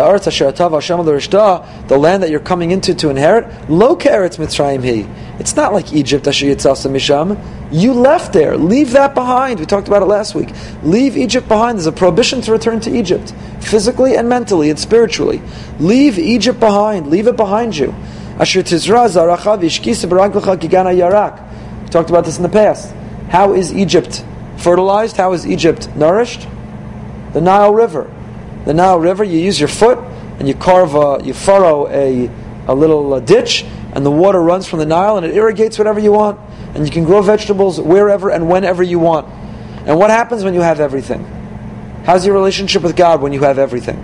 land that you're coming into to inherit, lo keretz mitzrayim he. It's not like Egypt. You left there. Leave that behind. We talked about it last week. Leave Egypt behind. There's a prohibition to return to Egypt, physically and mentally and spiritually. Leave Egypt behind. Leave it behind you. We talked about this in the past. How is Egypt fertilized? How is Egypt nourished? The Nile River. The Nile River, you use your foot and you carve, a, you furrow a, a little uh, ditch, and the water runs from the Nile and it irrigates whatever you want. And you can grow vegetables wherever and whenever you want. And what happens when you have everything? How's your relationship with God when you have everything?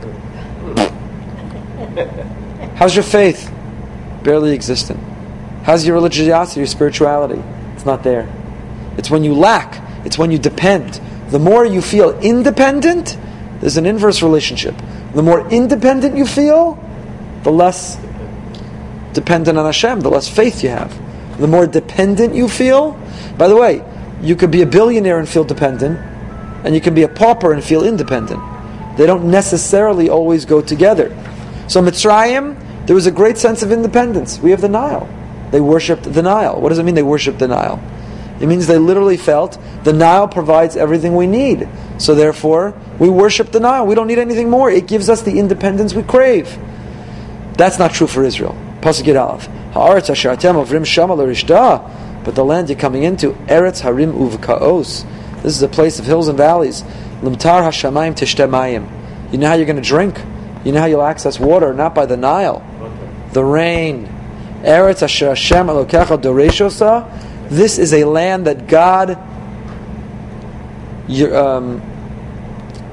How's your faith? Barely existent. How's your religiosity, your spirituality? It's not there. It's when you lack, it's when you depend. The more you feel independent, there's an inverse relationship. The more independent you feel, the less dependent on Hashem, the less faith you have. The more dependent you feel, by the way, you could be a billionaire and feel dependent, and you can be a pauper and feel independent. They don't necessarily always go together. So Mitzrayim, there was a great sense of independence. We have the Nile. They worshipped the Nile. What does it mean they worshipped the Nile? It means they literally felt the Nile provides everything we need. So therefore, we worship the Nile. We don't need anything more. It gives us the independence we crave. That's not true for Israel. Aleph. But the land you're coming into, Eretz Harim Uvkaos. This is a place of hills and valleys. Limtar Hashamayim Tishtemayim. You know how you're going to drink. You know how you'll access water, not by the Nile. The rain. Eretz Asher Hashem Elokecha Doreshosa this is a land that God um,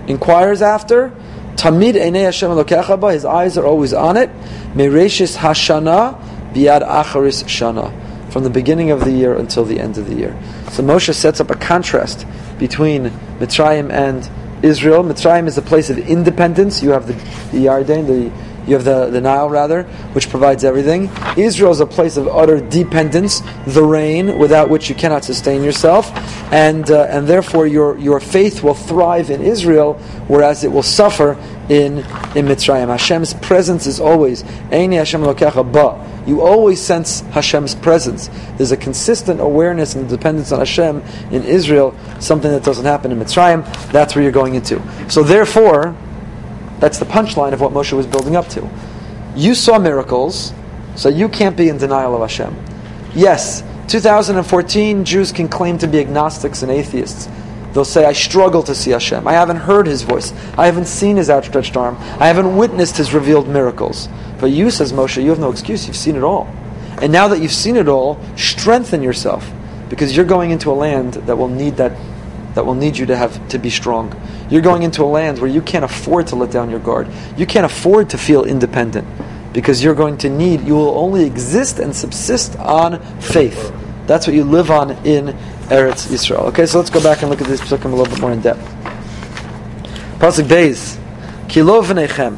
inquires after. Tamid Einei Hashem Elokechaba, his eyes are always on it. Mereshis Hashana Biad Acharis Shana. From the beginning of the year until the end of the year. So Moshe sets up a contrast between Mitzrayim and Israel. Mitzrayim is a place of independence. You have the, the Yarden, the you have the, the Nile, rather, which provides everything. Israel is a place of utter dependence, the rain, without which you cannot sustain yourself. And, uh, and therefore, your, your faith will thrive in Israel, whereas it will suffer in, in Mitzrayim. Hashem's presence is always. You always sense Hashem's presence. There's a consistent awareness and dependence on Hashem in Israel, something that doesn't happen in Mitzrayim. That's where you're going into. So, therefore, that's the punchline of what Moshe was building up to. You saw miracles, so you can't be in denial of Hashem. Yes, 2014 Jews can claim to be agnostics and atheists. They'll say, I struggle to see Hashem. I haven't heard His voice. I haven't seen His outstretched arm. I haven't witnessed His revealed miracles. But you, says Moshe, you have no excuse. You've seen it all. And now that you've seen it all, strengthen yourself because you're going into a land that will need that that will need you to have to be strong. You're going into a land where you can't afford to let down your guard. You can't afford to feel independent because you're going to need, you will only exist and subsist on faith. That's what you live on in Eretz Israel. Okay, so let's go back and look at this psukim a little bit more in depth. Pasuk Beis, Kilo v'nechem.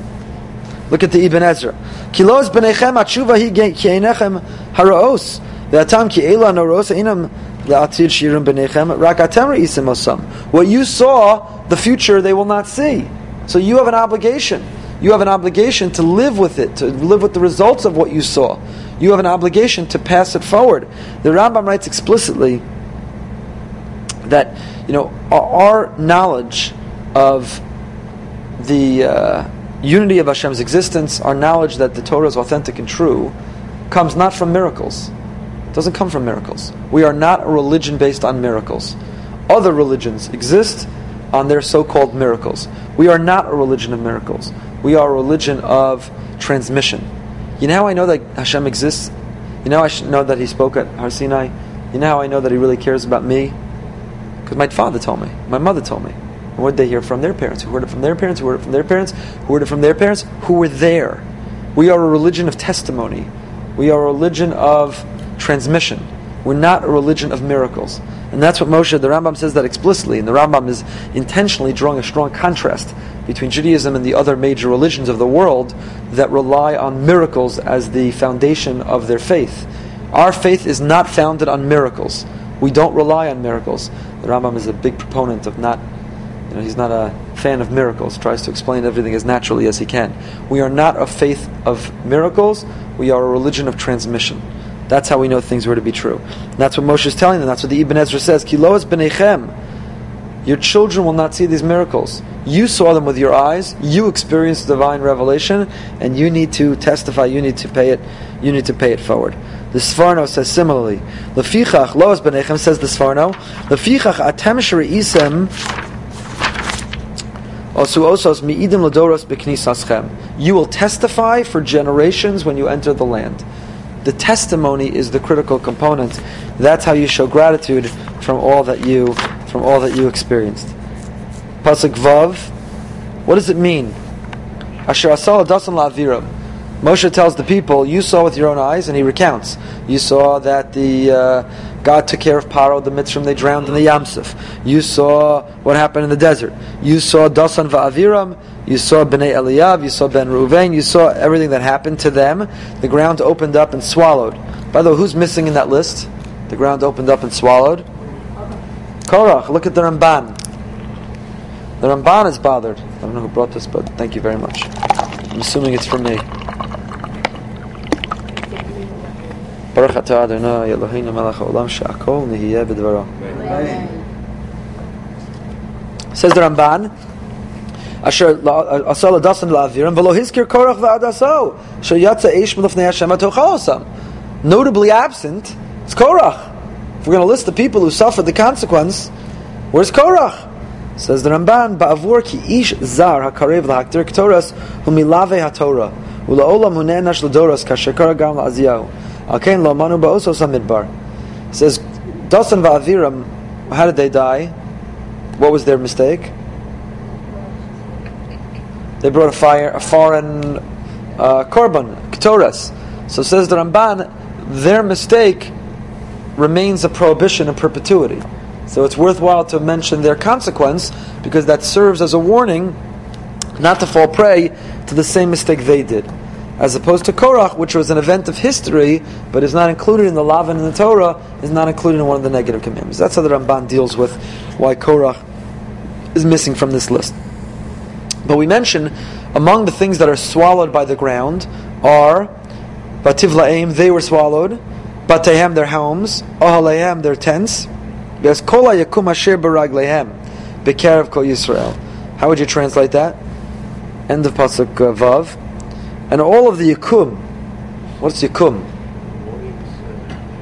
Look at the Ibn Ezra. Kilo v'nechem atshuva hi ki'enechem haraos. Ve'atam ki'ela noros einam what you saw, the future they will not see. So you have an obligation. You have an obligation to live with it, to live with the results of what you saw. You have an obligation to pass it forward. The Rambam writes explicitly that you know our, knowledge of the uh, unity of Hashem's existence, our knowledge that the Torah is authentic and true, comes not from miracles. It doesn't come from miracles. We are not a religion based on miracles. Other religions exist on their so called miracles. We are not a religion of miracles. We are a religion of transmission. You know how I know that Hashem exists? You know I know that He spoke at Har Sinai? You know how I know that He really cares about me? Because my father told me, my mother told me. And what did they hear from their parents? Who heard it from their parents? Who heard it from their parents? Who heard it from their parents? Who were there? We are a religion of testimony. We are a religion of transmission. We're not a religion of miracles. And that's what Moshe, the Rambam says that explicitly, and the Rambam is intentionally drawing a strong contrast between Judaism and the other major religions of the world that rely on miracles as the foundation of their faith. Our faith is not founded on miracles. We don't rely on miracles. The Rambam is a big proponent of not You know, he's not a fan of miracles, tries to explain everything as naturally as he can. We are not a faith of miracles, we are a religion of transmission. That's how we know things were to be true. And that's what Moshe is telling them. That's what the Ibn Ezra says. Kiloas b'nechem. Your children will not see these miracles. You saw them with your eyes. You experienced divine revelation, and you need to testify. You need to pay it. You need to pay it forward. The Sforno says similarly. Lefichach loas b'nechem says the Sforno. Lefichach atem isem you will testify for generations when you enter the land. The testimony is the critical component. That's how you show gratitude from all that you from all that you experienced. Pasuk Vav. What does it mean? Asher asal dasan la'aviram. Moshe tells the people, "You saw with your own eyes," and he recounts. You saw that the uh, God took care of Paro, the Mitzrayim, they drowned in the Yamsuf. You saw what happened in the desert. You saw Dasan Va'aviram, you saw Bnei Eliyav, you saw Ben Reuven, you saw everything that happened to them. The ground opened up and swallowed. By the way, who's missing in that list? The ground opened up and swallowed. Korach, look at the Ramban. The Ramban is bothered. I don't know who brought this, but thank you very much. I'm assuming it's from me. Baruch atah Adonai Eloheinu melech haolam she'akol nehiyeh b'dvaro. Says the Ramban, asher asal dasan la'avirim velo hiskir korach yatsa Hashem atochosam. Notably absent is Korach. If we're going to list the people who suffered the consequence, where's Korach? Says the Ramban, Ba'avur ki ish zar hakarev ktoras humilave hatorah ula'olam l'doras gam la'aziyahu alkein says, va'aviram, how did they die? What was their mistake? They brought a fire, a foreign uh, korban, ktoras. So says the Ramban, their mistake remains a prohibition in perpetuity. So it's worthwhile to mention their consequence because that serves as a warning not to fall prey to the same mistake they did as opposed to Korach, which was an event of history, but is not included in the Lavan in the Torah, is not included in one of the negative commandments. That's how the Ramban deals with why Korach is missing from this list. But we mention among the things that are swallowed by the ground are Bativlaim, they were swallowed, Batehem, their homes, Ohalehem, their tents, because Kola Yakum Asher Baraglehem, Bekerev Kol Yisrael. How would you translate that? End of Pasuk uh, Vav. And all of the Yakum, what's Yakum?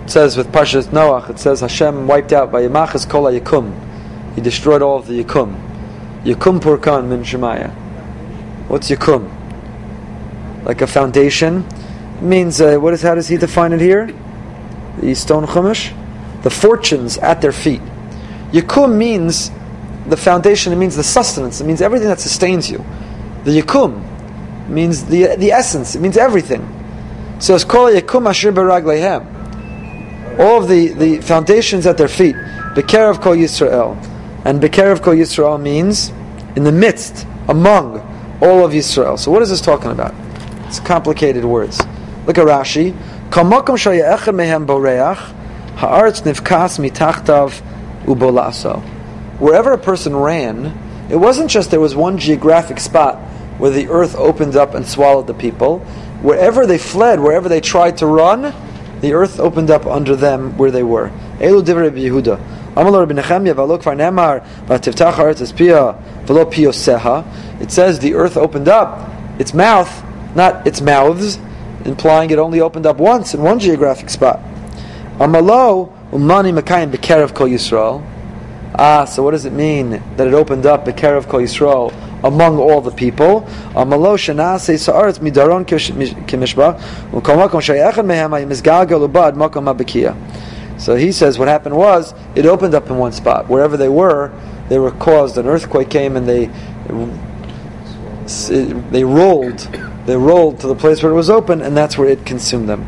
It says with Parshas Noach, it says Hashem wiped out by Yamachas Kol Yakum. He destroyed all of the Yakum. Yakum Purkan Min Shemaya. What's Yakum? Like a foundation. It means, uh, what is, how does he define it here? The stone Chumash? The fortunes at their feet. Yakum means the foundation, it means the sustenance, it means everything that sustains you. The Yakum, means the the essence. It means everything. So it's called yakum asher baragleihem. All of the, the foundations at their feet. Bekerev kol Yisrael. And Bekerev kol Yisrael means in the midst, among all of Yisrael. So what is this talking about? It's complicated words. Look at Rashi. Mehem boreach ha'aretz nivkas mitachtav ubolaso. Wherever a person ran, it wasn't just there was one geographic spot where the earth opened up and swallowed the people. Wherever they fled, wherever they tried to run, the earth opened up under them where they were. Elu divrei Yehuda. It says the earth opened up, its mouth, not its mouths, implying it only opened up once in one geographic spot. Amalo umani makayim bekerev kol Yisrael. Ah, so what does it mean that it opened up bekerev kol Yisrael? among all the people. So he says what happened was it opened up in one spot. Wherever they were, they were caused an earthquake came and they they rolled they rolled to the place where it was open and that's where it consumed them.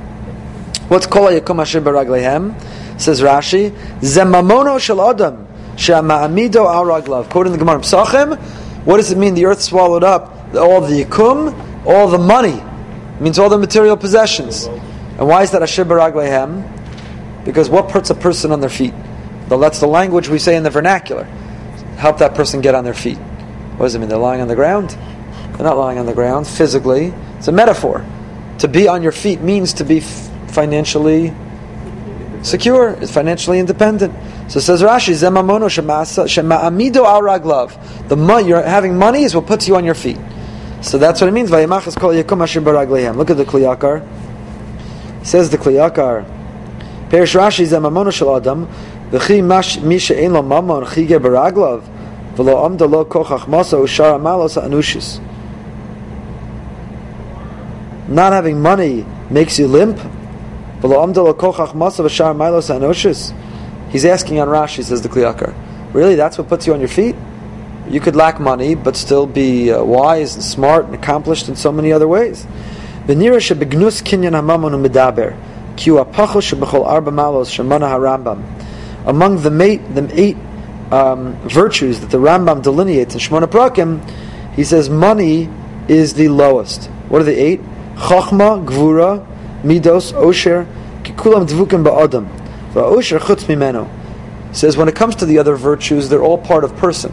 What's called yakum asher baraglehem? Says Rashi, zemamono shel adam she'ama'amido al raglav. Quoting the Gemara Psachim, what does it mean the earth swallowed up all the yikum, all the money? It means all the material possessions. And why is that Asher Baraglehem? Because what puts a person on their feet? That's the language we say in the vernacular. help that person get on their feet. What does it mean? They're lying on the ground? They're not lying on the ground physically. It's a metaphor. To be on your feet means to be f- financially secure, financially independent. So says Rashi, Zemamono shema'amido al raglav. The mo- you're having money is what puts you on your feet. So that's what it means. Look at the Kli Yakar. Says the Kli Yakar. Perish Rashi zemamono shel adam v'chi lo mamon v'lo amda lo kochach masa. Not having money makes you limp. He's asking on Rashi, says the Kli Yakar. Really, that's what puts you on your feet? You could lack money, but still be uh, wise and smart and accomplished in so many other ways. Among the, mate, the eight um, virtues that the Rambam delineates in Shemona Prakim, he says money is the lowest. What are the eight? Chachma, Gvura, midos, osher, kikulam dvukim ba'adam, va'osher chutz mimeno. Says when it comes to the other virtues, they're all part of person.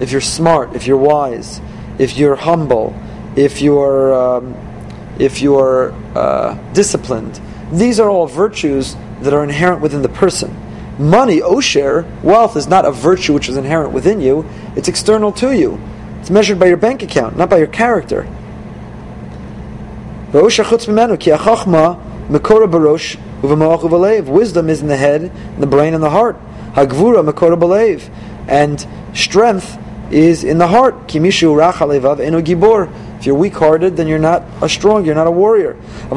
If you're smart, if you're wise, if you're humble, if you're um, if you're uh, disciplined, these are all virtues that are inherent within the person. Money, osher, wealth is not a virtue which is inherent within you; it's external to you. It's measured by your bank account, not by your character. Wisdom is in the head, in the brain, and the heart. Hagvura and strength is in the heart. Kimishu gibor. If you're weak-hearted, then you're not a strong. You're not a warrior. So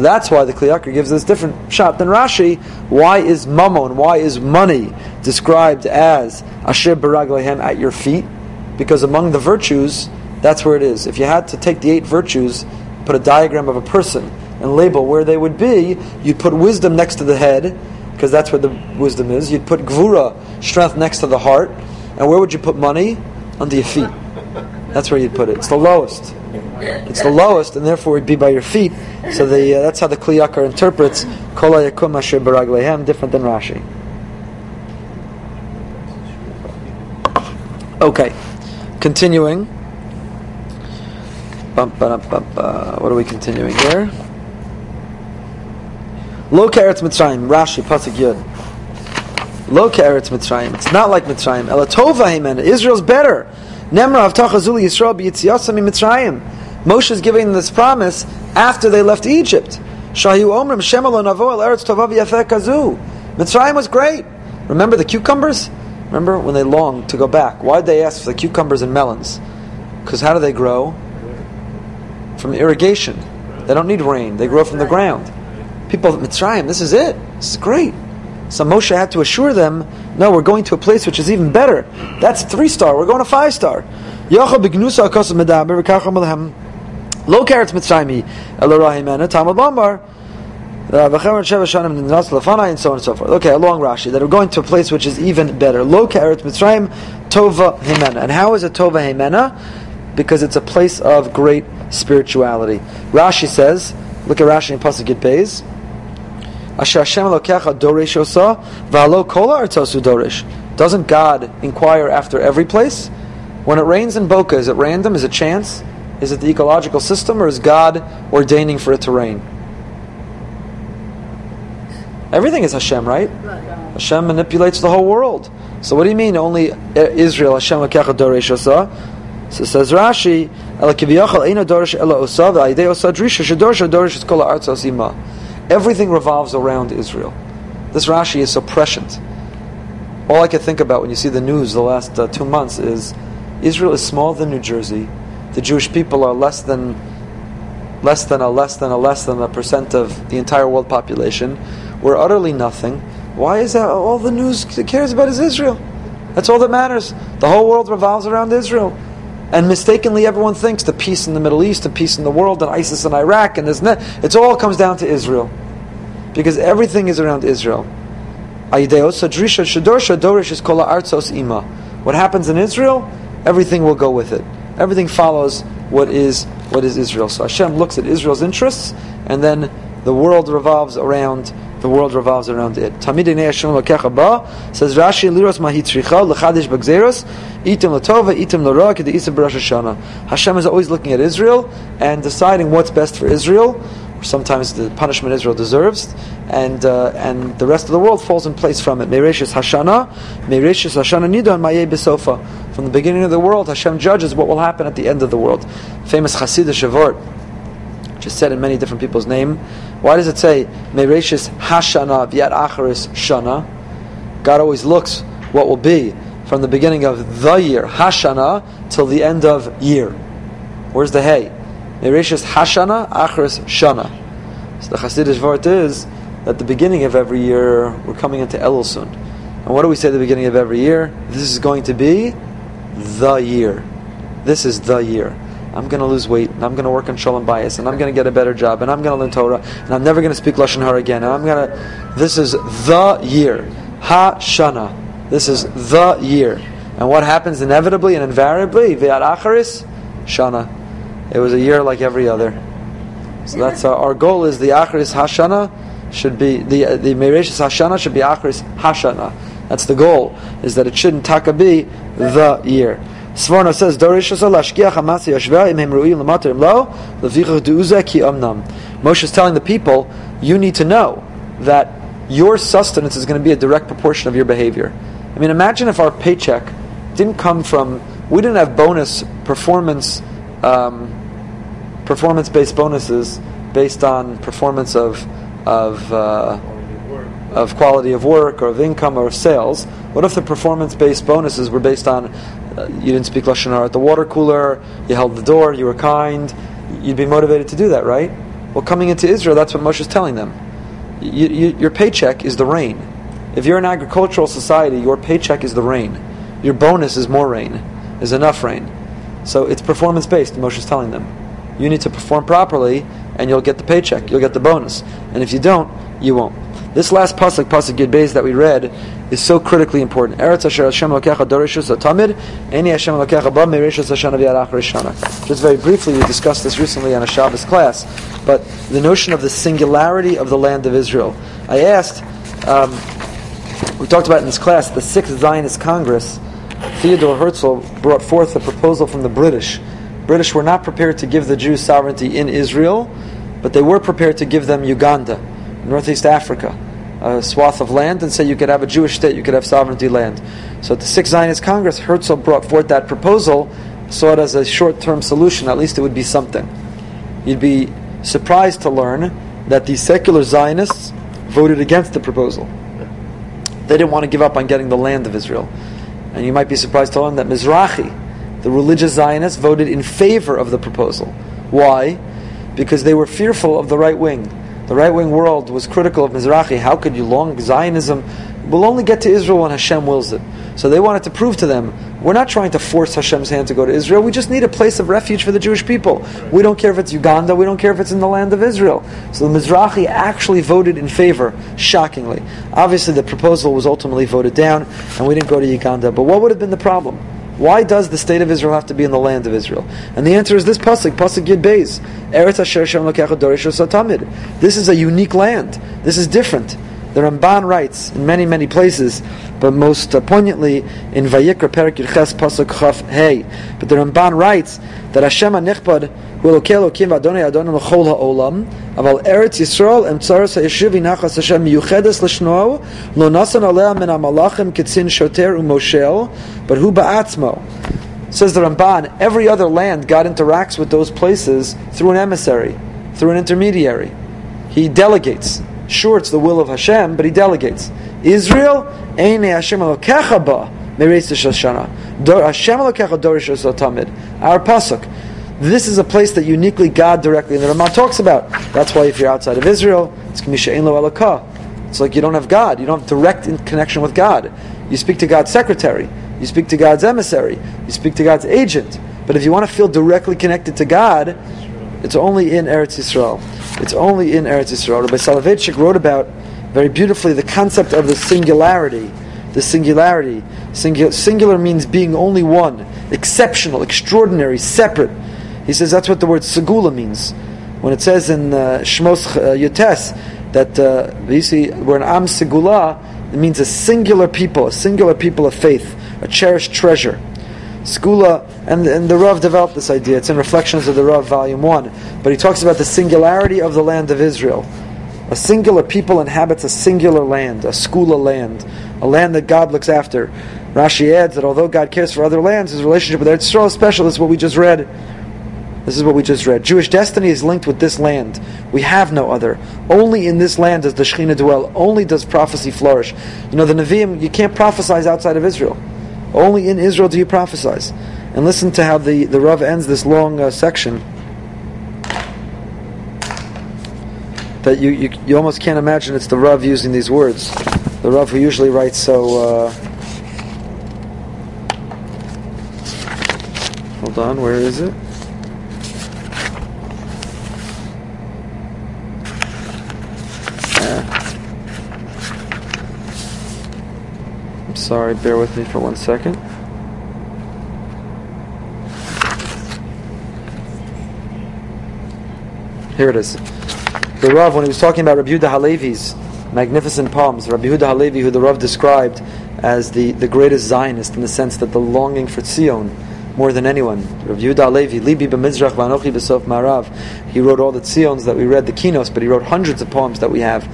that's why the Kli Yakar gives this different shot than Rashi. Why is mammon, why is money described as asher baraglehem at your feet? because among the virtues, that's where it is. If you had to take the eight virtues, put a diagram of a person, and label where they would be, you'd put wisdom next to the head, because that's where the wisdom is. You'd put gvura, strength, next to the heart. And where would you put money? Under your feet. That's where you'd put it. It's the lowest. It's the lowest, and therefore it'd be by your feet. So the, uh, that's how the Kli Yakar interprets Kol Asher Baraglehem, different than Rashi. Okay. Continuing. What are we continuing here? Lo Eretz Mitzrayim, Rashi, Pasuk Yud. Lo Eretz Mitzrayim. It's not like Mitzrayim. Elatova Himen. Israel's better. Nemra Avtachazuli Yisrael b'Yitziyasam Mitzrayim. Moshe is giving this promise after they left Egypt. Shahu Omrim Shemalo Navo El Eretz Tovav Yafeh Kazu. Mitzrayim was great. Remember the cucumbers? Remember when they longed to go back? Why did they ask for the cucumbers and melons? Because how do they grow? From irrigation. They don't need rain. They grow from the ground. People Mitzrayim, this is it. This is great. So Moshe had to assure them, no, we're going to a place which is even better. That's three star. We're going to five star. Lo karetz Mitzrayim elorahimena tamad lambar and so on and so forth. Okay, a long Rashi that are going to a place which is even better. Lo Eretz Mitzrayim Tova Himena. And how is it Tova Himena? Because it's a place of great spirituality. Rashi says, look at Rashi in Pasuk Git Beis. Asher Hashem Elokecha Doresh Osa V'alo Kola Artosu Doresh. Doesn't God inquire after every place? When it rains in Boca, is it random? Is it chance? Is it the ecological system, or is God ordaining for it to rain? Everything is Hashem, right? Hashem manipulates the whole world. So what do you mean only Israel Hashem lekecha doresh osa? So says Rashi, ela kiviyachal eina doresh ela osa v'ayidei osa drisha shedoresh doresh kol ha'artzos ima. Everything revolves around Israel. This Rashi is so prescient. All I can think about when you see the news the last uh, two months is Israel is smaller than New Jersey. The Jewish people are less than less than a less than a less than a percent of the entire world population. We're utterly nothing. Why is that all the news cares about is Israel? That's all that matters. The whole world revolves around Israel. And mistakenly, everyone thinks the peace in the Middle East, and peace in the world, and ISIS in Iraq, and this, it all comes down to Israel. Because everything is around Israel. What happens in Israel, everything will go with it. Everything follows what is what is Israel. So Hashem looks at Israel's interests, and then the world revolves around the world revolves around it. Tamid Hashem Lokecha Ba says Rashi Liros Mahitricha Lechadish Bagzeros Itim Latova Itim Lara Kedi Isa B'Rosh. Hashem is always looking at Israel and deciding what's best for Israel. Sometimes the punishment Israel deserves, and uh, and the rest of the world falls in place from it. Meireshis Hashana, Meireshis Hashana Nidon Mayeh Besofa. From the beginning of the world, Hashem judges what will happen at the end of the world. Famous Hasidic Shavort, which is said in many different people's name. Why does it say Mereshis Hashana Vyat Acharis Shana? God always looks what will be from the beginning of the year Hashana till the end of year. Where's the hay? Mereshis Hashana Acharis Shana. So the Hasidic Vart is that the beginning of every year we're coming into Elul soon. And what do we say at the beginning of every year? This is going to be the year. This is the year. I'm going to lose weight, and I'm going to work on shalom bias, and I'm going to get a better job, and I'm going to learn Torah, and I'm never going to speak lashon hara again. And I'm going to. This is the year, Ha Shana. This is the year, and what happens inevitably and invariably? V'ad acharis Shana. It was a year like every other. So that's our, our goal. Is the acharis Hashana should be the the Mereshis Hashana should be acharis Hashana. That's the goal. Is that it shouldn't taka be the year. Sforno says, Moshe is telling the people, you need to know that your sustenance is going to be a direct proportion of your behavior. I mean, imagine if our paycheck didn't come from, we didn't have bonus performance, um, performance-based bonuses based on performance of, of, uh, of quality of work or of income or of sales. What if the performance-based bonuses were based on uh, you didn't speak lashon hara at the water cooler, you held the door, you were kind, you'd be motivated to do that, right? Well, coming into Israel, that's what Moshe is telling them. You, you, your paycheck is the rain. If you're an agricultural society, your paycheck is the rain. Your bonus is more rain, is enough rain. So it's performance based. Moshe is telling them, you need to perform properly, and you'll get the paycheck, you'll get the bonus. And if you don't, you won't. This last pasuk, pasuk Yud Beis that we read, is so critically important. Eretz Asher Hashem Lokecha Dorishus Atamid, Eni Hashem Lokecha Ba Aviyad Rishana. Just very briefly, we discussed this recently on a Shabbos class, but the notion of the singularity of the land of Israel. I asked, um, we talked about in this class, the Sixth Zionist Congress, Theodore Herzl brought forth a proposal from the British. British were not prepared to give the Jews sovereignty in Israel, but they were prepared to give them Uganda Northeast Africa, a swath of land, and say you could have a Jewish state, you could have sovereignty land. So the Sixth Zionist Congress, Herzl brought forth that proposal, saw it as a short-term solution. At least it would be something. You'd be surprised to learn that the secular Zionists voted against the proposal. They didn't want to give up on getting the land of Israel. And you might be surprised to learn that Mizrahi, the religious Zionists, voted in favor of the proposal. Why? Because they were fearful of the right wing the right wing world was critical of Mizrahi. How could you long Zionism We'll only get to Israel when Hashem wills it? So they wanted to prove to them, we're not trying to force Hashem's hand to go to Israel. We just need a place of refuge for the Jewish people. We don't care if it's Uganda. We don't care if it's in the land of Israel. So the Mizrahi actually voted in favor, shockingly. Obviously, the proposal was ultimately voted down, and we didn't go to Uganda. But what would have been the problem? Why does the state of Israel have to be in the land of Israel? And the answer is this pasuk, pasuk Yud Beis. Eretz Asher Shem Tamid. This is a unique land. This is different. The Ramban writes in many, many places, but most poignantly in Vayikra Perak Yirches Pasuk Chaf Hey. But the Ramban writes that Hashem HaNichpad hu Elokei Elokim v'Adonai Adonai l'chol ha'olam aval Eretz Yisrael em tzaras ha'yeshiv inachas Hashem miyuchedes l'shnoa lo nasan alea min ha'malachim kitzin shoter u'moshel but hu ba'atzmo Says the Ramban, every other land God interacts with those places through an emissary, through an intermediary. He delegates. Sure, it's the will of Hashem, but he delegates. Israel, Ein Hashem Elokecha ba, Our pasuk. This is a place that uniquely God directly, and the Ramah talks about. That's why if you're outside of Israel, it's Kamisha Ein Lo. It's like you don't have God. You don't have direct connection with God. You speak to God's secretary. You speak to God's emissary. You speak to God's agent. But if you want to feel directly connected to God, it's only in Eretz Yisrael. It's only in Eretz Yisrael. Rabbi Soloveitchik wrote about very beautifully the concept of the singularity. The singularity. Singu- singular means being only one, exceptional, extraordinary, separate. He says that's what the word segula means. When it says in uh, Shmos uh, Yotes, that uh, you see, we're an Am Segula, it means a singular people, a singular people of faith, a cherished treasure. Skula, and, and the Rav developed this idea. It's in Reflections of the Rav, Volume 1. But he talks about the singularity of the land of Israel. A singular people inhabits a singular land, a skula land, a land that God looks after. Rashi adds that although God cares for other lands, his relationship with Eretz Yisrael is special. This is what we just read. This is what we just read. Jewish destiny is linked with this land. We have no other. Only in this land does the Shekhinah dwell. Only does prophecy flourish. You know, the Nevi'im, you can't prophesy outside of Israel. Only in Israel do you prophesy. And listen to how the, the Rav ends this long uh, section. That you, you, you almost can't imagine it's the Rav using these words. The Rav who usually writes so. Uh, hold on, where is it? Yeah. I'm sorry, bear with me for one second. Here it is. The Rav, when he was talking about Rabbi Yehuda Halevi's magnificent poems, Rabbi Yehuda Halevi, who the Rav described as the, the greatest Zionist in the sense that the longing for Tzion more than anyone. Rabbi Yehuda Halevi, Libi b'mizrach v'anochi b'sof marav. He wrote all the Tzions that we read, the Kinos, but he wrote hundreds of poems that we have.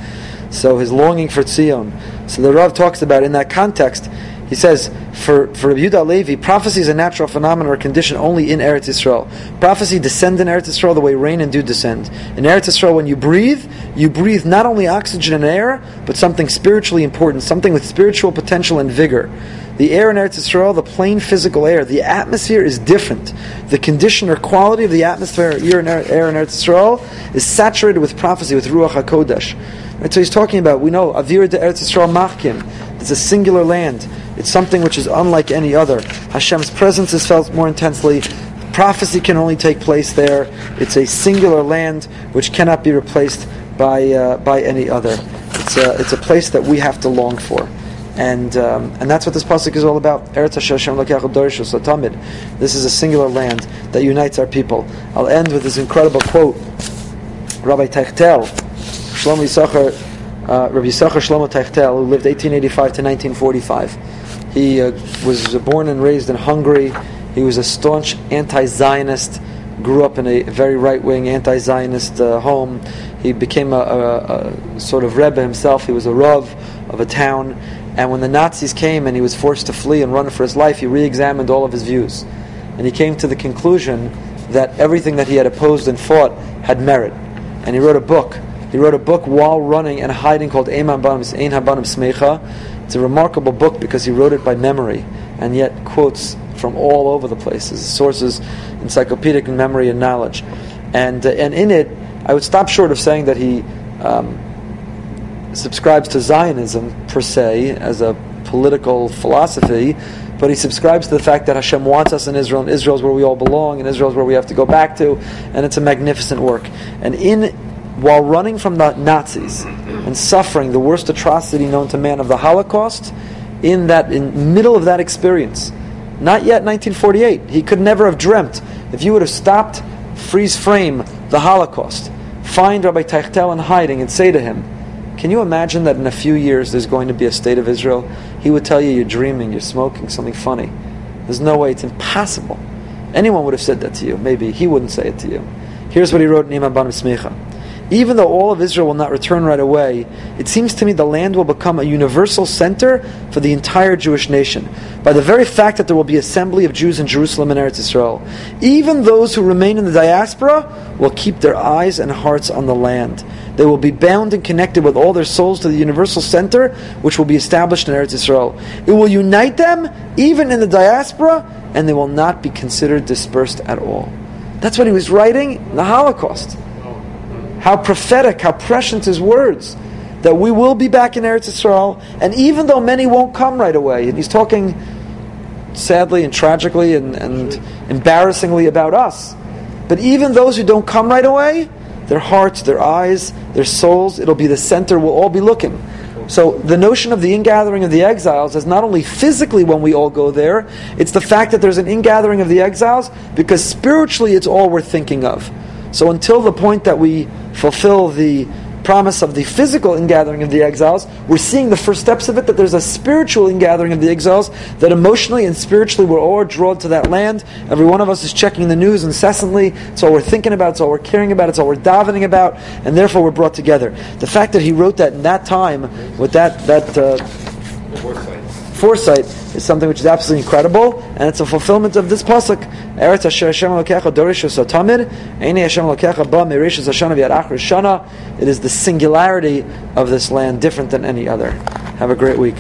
So his longing for Tzion. So the Rav talks about in that context. He says, for, for Rabbi Yehuda Levi, prophecy is a natural phenomenon or condition only in Eretz Yisrael. Prophecy descends in Eretz Yisrael the way rain and dew descend. In Eretz Yisrael, when you breathe, you breathe not only oxygen and air, but something spiritually important, something with spiritual potential and vigor. The air in Eretz Yisrael, the plain physical air, the atmosphere is different. The condition or quality of the atmosphere, air in Eretz Yisrael, is saturated with prophecy, with Ruach HaKodesh. Right, so he's talking about, we know, Avir de Eretz Yisrael Machkim. It's a singular land. It's something which is unlike any other. Hashem's presence is felt more intensely. Prophecy can only take place there. It's a singular land which cannot be replaced by, uh, by any other. It's a, it's a place that we have to long for. And, um, and that's what this pasuk is all about. Eretz Hashem Tamid. This is a singular land that unites our people. I'll end with this incredible quote. Rabbi Teichtel, Shlomo Yisachar, uh, Rabbi Yisachar Shlomo Teichtel, who lived 1885 to 1945. He uh, was born and raised in Hungary. He was a staunch anti-Zionist. Grew up in a very right-wing anti-Zionist uh, home. He became a, a, a, sort of rebbe himself. He was a rav of a town. And when the Nazis came and he was forced to flee and run for his life, he re-examined all of his views, and he came to the conclusion that everything that he had opposed and fought had merit. And he wrote a book he wrote a book while running and hiding called Ein Habanim Smecha. It's a remarkable book because he wrote it by memory and yet quotes from all over the places, sources, encyclopedic memory and knowledge. And, uh, and in it, I would stop short of saying that he um, subscribes to Zionism per se as a political philosophy, but he subscribes to the fact that Hashem wants us in Israel, and Israel is where we all belong, and Israel is where we have to go back to, and it's a magnificent work. And in while running from the Nazis and suffering the worst atrocity known to man of the Holocaust, in that in middle of that experience, not yet 1948, he could never have dreamt if you would have stopped, freeze frame the Holocaust, find Rabbi Teichtel in hiding, and say to him, "Can you imagine that in a few years there's going to be a state of Israel?" He would tell you, "You're dreaming, you're smoking something funny. There's no way, it's impossible." Anyone would have said that to you. Maybe he wouldn't say it to you. Here's what he wrote in Imam Banim Smicha. Even though all of Israel will not return right away, it seems to me the land will become a universal center for the entire Jewish nation by the very fact that there will be assembly of Jews in Jerusalem and Eretz Israel. Even those who remain in the diaspora will keep their eyes and hearts on the land. They will be bound and connected with all their souls to the universal center which will be established in Eretz Israel. It will unite them even in the diaspora and they will not be considered dispersed at all. That's what he was writing in the Holocaust. How prophetic, how prescient his words. That we will be back in Eretz Yisrael, and even though many won't come right away, and he's talking sadly and tragically and, and embarrassingly about us, but even those who don't come right away, their hearts, their eyes, their souls, it'll be the center, we'll all be looking. So the notion of the ingathering of the exiles is not only physically when we all go there, it's the fact that there's an ingathering of the exiles because spiritually it's all we're thinking of. So until the point that we fulfill the promise of the physical ingathering of the exiles, we're seeing the first steps of it, that there's a spiritual ingathering of the exiles, that emotionally and spiritually we're all drawn to that land. Every one of us is checking the news incessantly. It's all we're thinking about, it's all we're caring about, it's all we're davening about, and therefore we're brought together. The fact that he wrote that in that time, with that, that uh, foresight is something which is absolutely incredible, and it's a fulfillment of this pasuk. Eretz Asher Hashem Eini Hashem Ba It is the singularity of this land, different than any other. Have a great week.